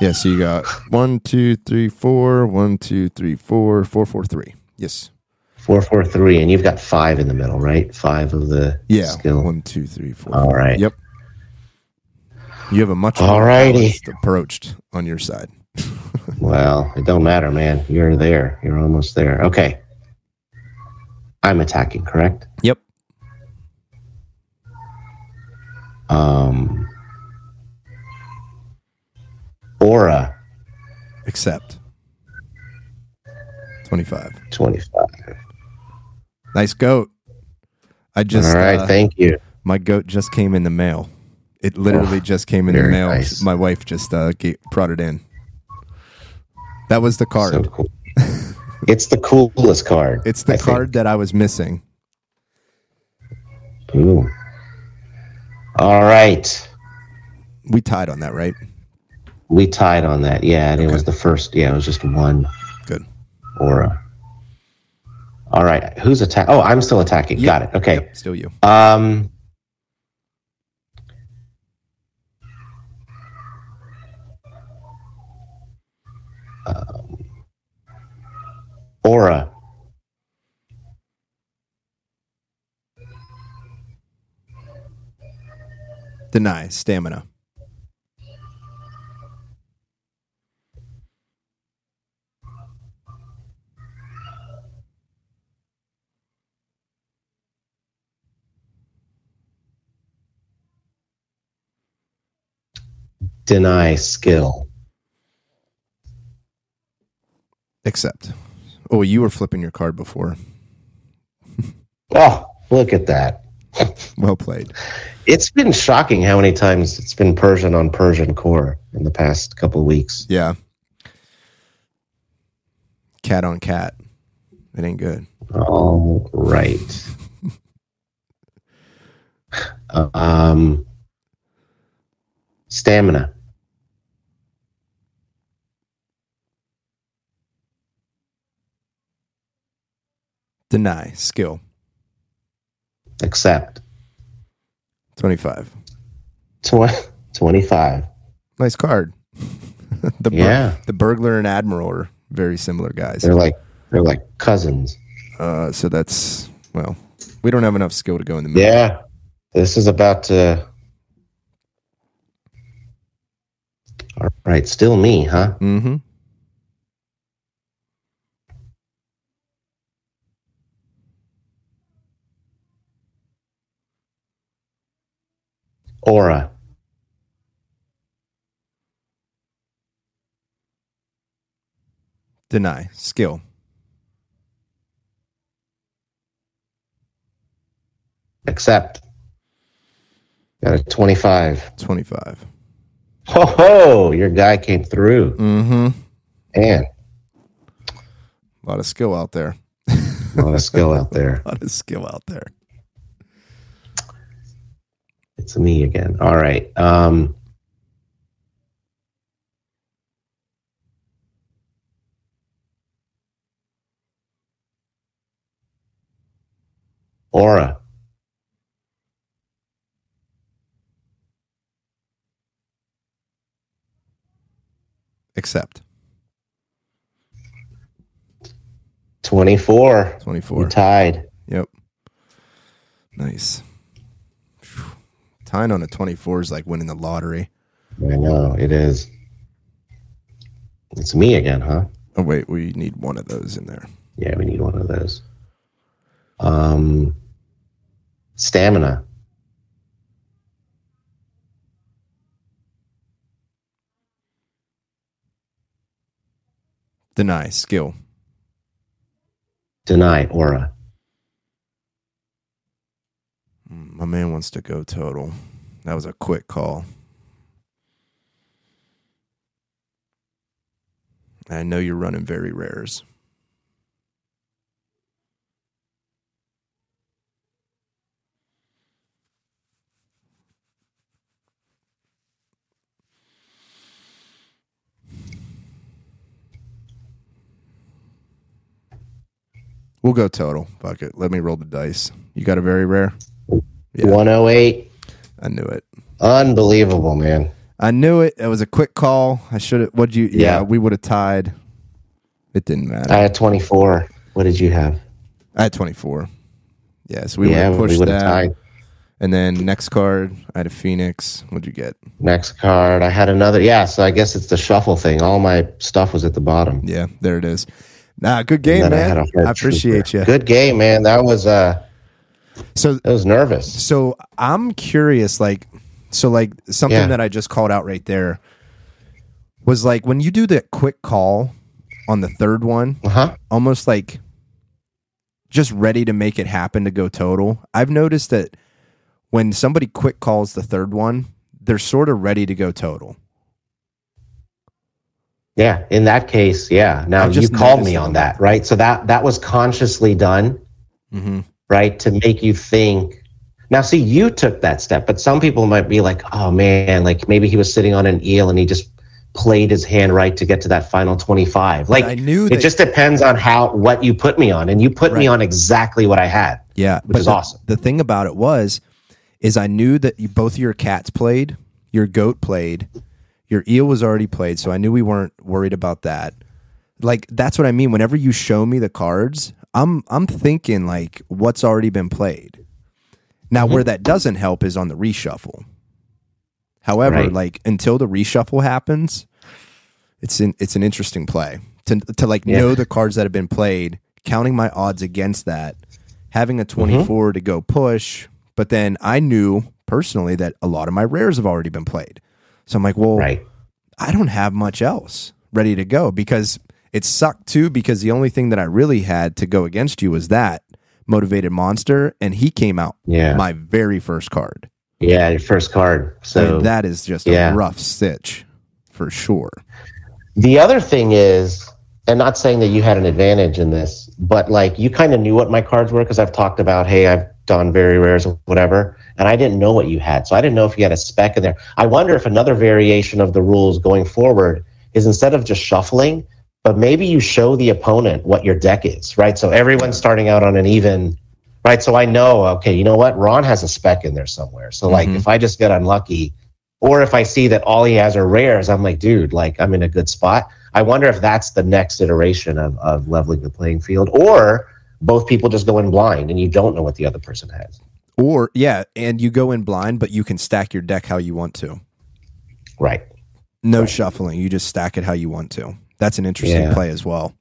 Yeah, so you got one, two, three, four, one, two, three, four, four, four, three. Yes. Four, four, three, and you've got five in the middle, right? Five of the Yeah. skill. One, two, three, four. All right. Yep. You have a much more approached on your side. <laughs> Well, it don't matter, man. You're there. You're almost there. Okay. I'm attacking, correct? Yep. Um, aura Accept. 25. 25. Nice goat. I just All right. uh, thank you. my goat just came in the mail. It literally Oh, just came in the mail. nice. My wife just uh, ga- brought it in. That was the card. So cool. it's the coolest card. it's the I think. card that I was missing. Ooh. All right. We tied on that, right? We tied on that. Yeah, and it was the first. Yeah, it was just one Good. aura. All right. Who's attack? Oh, I'm still attacking. Yep. Got it. Okay. Yep, still you. Um. um, Aura. Deny. Stamina. Deny skill. Accept. Oh, you were flipping your card before. <laughs> Oh, look at that. <laughs> Well played. It's been shocking how many times it's been Persian on Persian core in the past couple of weeks. Yeah. Cat on cat. It ain't good. All right. <laughs> um, stamina. Deny. Skill. Accept. 25. Tw- <laughs> 25. Nice card. <laughs> the bur- Yeah. the burglar and admiral are very similar guys. They're like they're like cousins. Uh, so that's well, we don't have enough skill to go in the middle. Yeah. This is about to All right, still me, huh? Mm-hmm. Aura. Deny. Skill. Accept. Got a 25. 25. Ho ho! Your guy came through. Mm-hmm. Man, A lot of skill out there. a lot of skill out there. <laughs> A lot of skill out there. It's me again. All right. Um Aura. Accept. 24. 24. We tied. Yep. Nice. Phew. Tying on a 24 is like winning the lottery. I know it is. It's me again, huh? Oh, wait. We need one of those in there. Yeah, we need one of those. Um, stamina. Deny. Skill. Deny aura. Mm, My man wants to go total. That was a quick call. I know you're running very rares. We'll go total. Fuck it. Let me roll the dice. You got a very rare? Yeah. 108. I knew it. Unbelievable, man. I knew it. It was a quick call. I should have. What'd you? Yeah, Yeah. we would have tied. It didn't matter. I had 24. What did you have? I had 24. Yes, we yeah, would have pushed that. tied. And then next card, I had a Phoenix. What'd you get? Next card, I had another. Yeah, so I guess it's the shuffle thing. All my stuff was at the bottom. Yeah, there it is. Nah, good game, I man. Hart I appreciate Trooper. you. Good game, man. That was uh, So, I was nervous. so I'm curious, like, so like something Yeah. that I just called out right there was like when you do that quick call on the third one, Uh huh. almost like just ready to make it happen to go total. I've noticed that when somebody quick calls the third one, they're sort of ready to go total. Yeah, in that case, yeah. Now you called me on that, right? So that that was consciously done, Mm-hmm. right, to make you think. Now, see, you took that step, but some people might be like, "Oh man, like maybe he was sitting on an eel and he just played his hand right to get to that final twenty-five. Like I knew it just depends on how what you put me on, and you put me on exactly what I had. yeah, which is the, awesome. The thing about it was, is I knew that you, both your cats played, your goat played, your eel was already played, so I knew we weren't worried about that. Like that's what I mean. Whenever you show me the cards, I'm I'm thinking like what's already been played. Now, Mm-hmm. where that doesn't help is on the reshuffle. However, Right. like until the reshuffle happens, it's an it's an interesting play to to like Yeah. know the cards that have been played, counting my odds against that, having a 24 Mm-hmm. to go push. But then I knew personally that a lot of my rares have already been played, so I'm like, well, Right. I don't have much else ready to go because it sucked too because the only thing that I really had to go against you was that motivated monster and he came out Yeah. my very first card. Yeah, your first card. So mean, that is just yeah. a rough stitch for sure. The other thing is, and not saying that you had an advantage in this, but like you kind of knew what my cards were because I've talked about, hey, I've done very rares or whatever, and I didn't know what you had. So I didn't know if you had a spec in there. I wonder if another variation of the rules going forward is instead of just shuffling, but maybe you show the opponent what your deck is, right? So everyone's starting out on an even, right? So I know, okay, you know what? Ron has a spec in there somewhere. So like Mhm. if I just get unlucky, or if I see that all he has are rares, I'm like, dude, like I'm in a good spot. I wonder if that's the next iteration of, of leveling the playing field, or both people just go in blind and you don't know what the other person has. Or yeah, and you go in blind, but you can stack your deck how you want to. Right. No Right. shuffling. You just stack it how you want to. That's an interesting Yeah. play as well.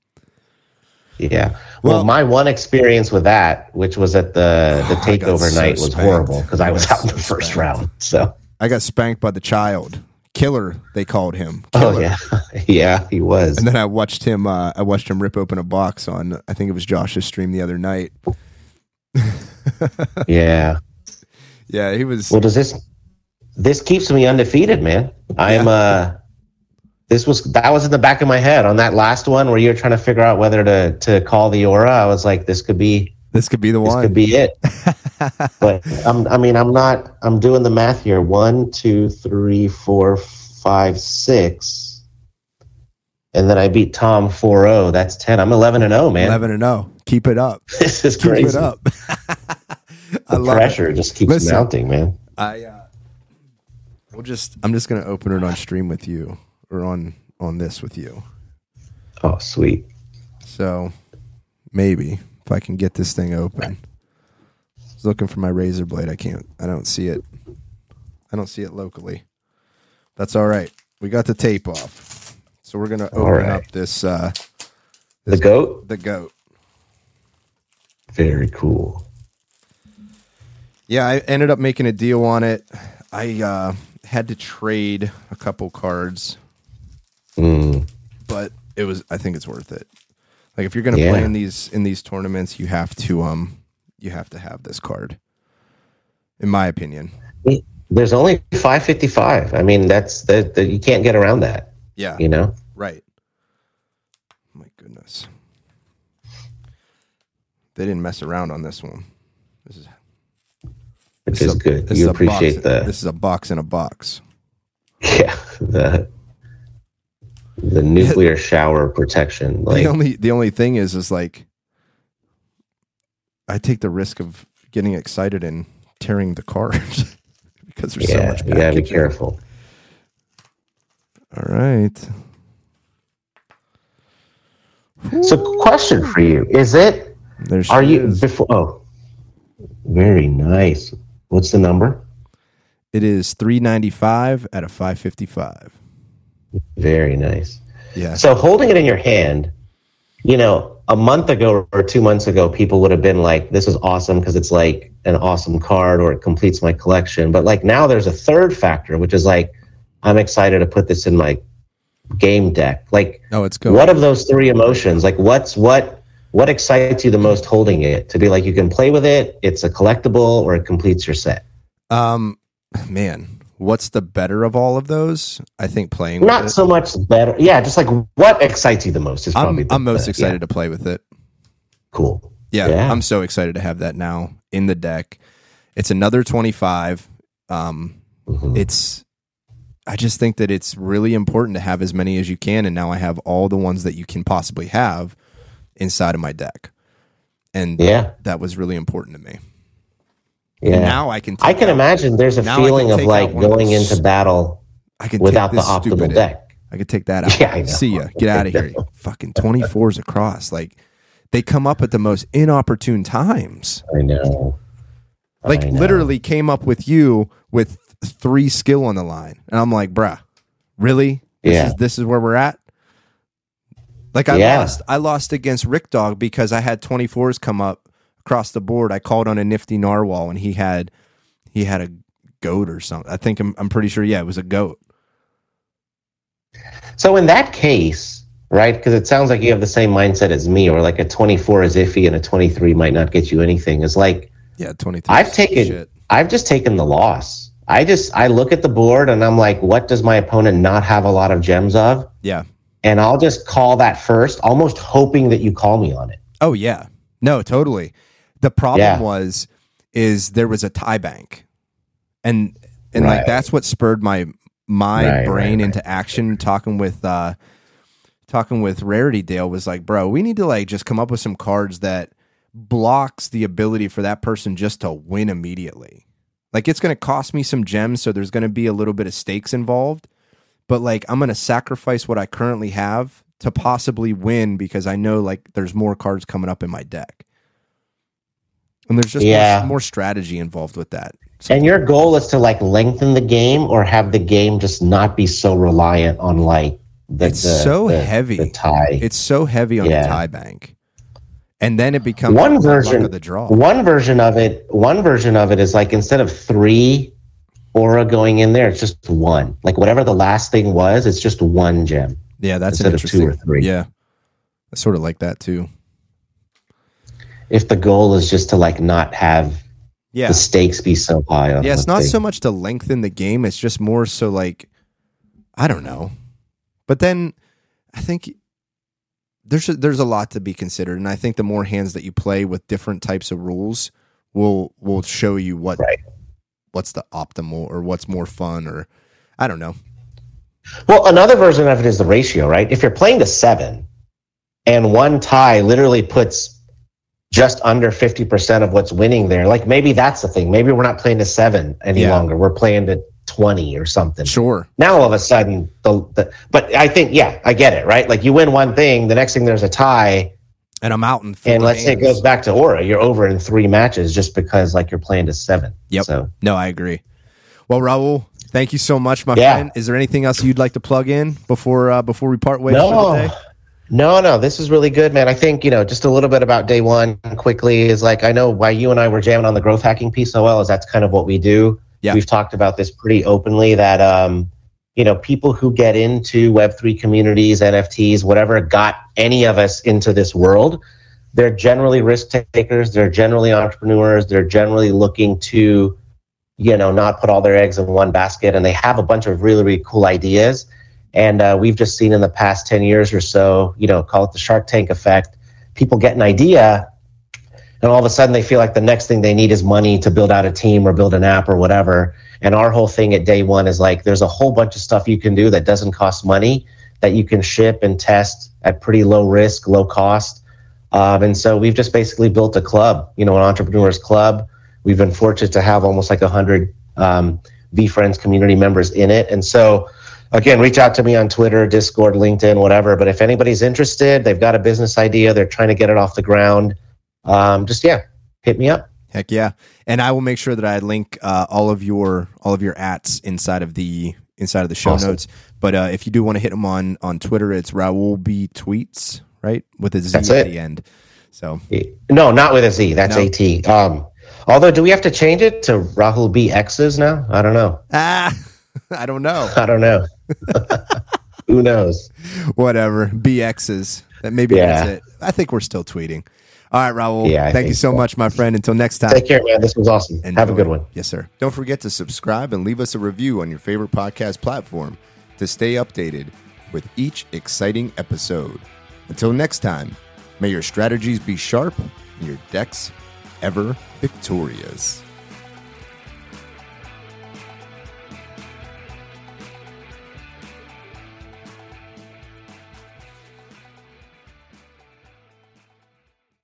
Yeah. Well, Well- my one experience with that, which was at the <sighs> the Oh, takeover so night, was horrible because I I was out in the first spanked. round. So, I got spanked by the child. Killer, they called him. oh Killer. yeah, <laughs> yeah, he was. And then I watched him. Uh, I watched him rip open a box on. I think it was Josh's stream the other night. <laughs> yeah. Yeah, he was. Well, does this this keeps me undefeated, man? I'm uh this was that was in the back of my head on that last one where you're trying to figure out whether to to call the aura. I was like, this could be This could be the this one. could be it. <laughs> but I'm, I mean, I'm not. I'm doing the math here. One, two, three, four, five, six, and then I beat Tom 4-0. That's ten. I'm 11 and 0, man. Eleven and zero. Keep it up. <laughs> This is Keep crazy. it up. <laughs> I The love it. pressure just keeps Listen. mounting, man. I uh, we'll just. I'm just gonna open it on stream with you or on on this with you. Oh, sweet. So maybe if I can get this thing open. Was looking for my razor blade. I can't. I don't see it. I don't see it locally. That's all right. We got the tape off, so we're gonna open right. up this uh, The goat. the goat. Very cool. Yeah, I ended up making a deal on it. I uh, had to trade a couple cards, Mm. but it was. I think it's worth it. Like if you're gonna Yeah. play in these in these tournaments, you have to um you have to have this card. In my opinion. There's only 555. I mean, that's that you can't get around that. Yeah. You know. Right. My goodness. They didn't mess around on this one. This is which this is a- good. this You is appreciate box, the This is a box in a box. <laughs> yeah the the nuclear shower protection. Like the only the only thing is is like I take the risk of getting excited and tearing the card <laughs> because there's so yeah, much. you gotta be careful. All right. So, question for you: Is it? There Are you is. before? Oh, very nice. What's the number? It is 395 at a 555. Very nice. Yeah. So holding it in your hand, you know, a month ago or two months ago, people would have been like, "This is awesome because it's like an awesome card or it completes my collection." But like now, there's a third factor, which is like, I'm excited to put this in my game deck. Like, oh, it's good. what of those three emotions? Like, what's what? What excites you the most holding it? To be like, you can play with it. It's a collectible, or it completes your set. Um, man, what's the better of all of those? I think playing. with Not so much better. Yeah, just like what excites you the most is probably. I'm, the- I'm most the- excited yeah, to play with it. cool. Yeah, Yeah. I'm so excited to have that now in the deck. It's another 25. Um, Mhm. it's I just think that it's really important to have as many as you can and now I have all the ones that you can possibly have inside of my deck. And Yeah, that was really important to me. Yeah. And now I can take I can out- imagine there's a now I can feeling of like of going those- into battle I can without the optimal stupid- deck. I could take that <laughs> out. Yeah, I know. See ya. Get out of here. <laughs> Fucking 24s across. Like they come up at the most inopportune times. I know. Like I know. literally came up with you with three skill on the line. And I'm like, bruh, really? This Yeah. is this is where we're at? Like I Yeah. lost I lost against Rick Dog because I had 24s come up across the board. I called on a nifty narwhal and he had he had a goat or something. I think I'm I'm pretty sure, yeah, it was a goat. So in that case, right? Because it sounds like you have the same mindset as me, or like a 24 is iffy and a 23 might not get you anything. It's like Yeah, 23. I've taken, shit. I've just taken the loss. I just, I look at the board and I'm like, what does my opponent not have a lot of gems of? Yeah. And I'll just call that first, almost hoping that you call me on it. Oh yeah. No, totally. The problem Yeah. was is there was a tie bank. And and like that's what spurred my my Right, brain right, into action talking with uh talking with Rarity Dale was like, "Bro, we need to like just come up with some cards that blocks the ability for that person just to win immediately." Like it's going to cost me some gems, so there's going to be a little bit of stakes involved, but like I'm going to sacrifice what I currently have to possibly win because I know like there's more cards coming up in my deck. And there's just Yeah. more, more strategy involved with that. So- And your goal is to like lengthen the game or have the game just not be so reliant on like the, It's the- so the- heavy. the tie. it's so heavy on Yeah. the tie bank. And then it becomes One version- of the draw. One version of it, one version of it is like instead of three aura going in there, it's just one. Like whatever the last thing was, it's just one gem. Yeah, that's instead of two interesting. or three. Yeah, I sort of like that too. If the goal is just to like not have Yeah, the stakes be so high on yeah. It's not thing. so much to lengthen the game. It's just more so like, I don't know. But then I think there's a, there's a lot to be considered, and I think the more hands that you play with different types of rules will will show you what Right. what's the optimal or what's more fun or I don't know. Well, another version of it is the ratio, right? If you're playing to seven and one tie literally puts just under 50% of what's winning there, like maybe that's the thing. Maybe we're not playing to seven any Yeah. longer. We're playing to 20 or something. Sure. Now all of a sudden, the, the but I think, yeah, I get it, right? Like you win one thing, the next thing there's a tie, And I'm out in four and let's say it goes back to Aura, you're over in three matches just because like you're playing to seven. Yep. So No, I agree. Well, Rahul, thank you so much, my Yeah. friend. Is there anything else you'd like to plug in before uh, before we part ways no? No, no. This is really good, man. I think you know just a little bit about day one quickly is like I know why you and I were jamming on the growth hacking piece so well is that's kind of what we do. Yeah. We've talked about this pretty openly that um, you know people who get into Web three communities, NFTs, whatever, got any of us into this world. They're generally risk takers. They're generally entrepreneurs. They're generally looking to you know not put all their eggs in one basket, and they have a bunch of really really cool ideas. And uh, we've just seen in the past 10 years or so, you know, call it the Shark Tank effect. People get an idea, and all of a sudden they feel like the next thing they need is money to build out a team or build an app or whatever. And our whole thing at day one is like, there's a whole bunch of stuff you can do that doesn't cost money that you can ship and test at pretty low risk, low cost. Um, and so we've just basically built a club, you know, an entrepreneurs club. We've been fortunate to have almost like a hundred um, friends community members in it. And so, again, reach out to me on Twitter, Discord, LinkedIn, whatever. But if anybody's interested, they've got a business idea, they're trying to get it off the ground, um, just yeah, hit me up. Heck yeah. And I will make sure that I link uh, all of your all of your ats inside of the inside of the show Awesome. notes. But uh, if you do want to hit him on on Twitter, it's Rahul B tweets, right? With a Z That's at it. the end. So No, not with a Z. That's No. AT. Um, although, do we have to change it to Rahul B X's now? I don't know. ah <laughs> I don't know. I don't know. <laughs> Who knows? Whatever. BXs. That maybe Yeah. that's it. I think we're still tweeting. All right, Rahul. Yeah, thank you so so. much, my friend. Until next time. Take care, man. This was awesome. And Have a good one. Yes, sir. Don't forget to subscribe and leave us a review on your favorite podcast platform to stay updated with each exciting episode. Until next time, may your strategies be sharp and your decks ever victorious.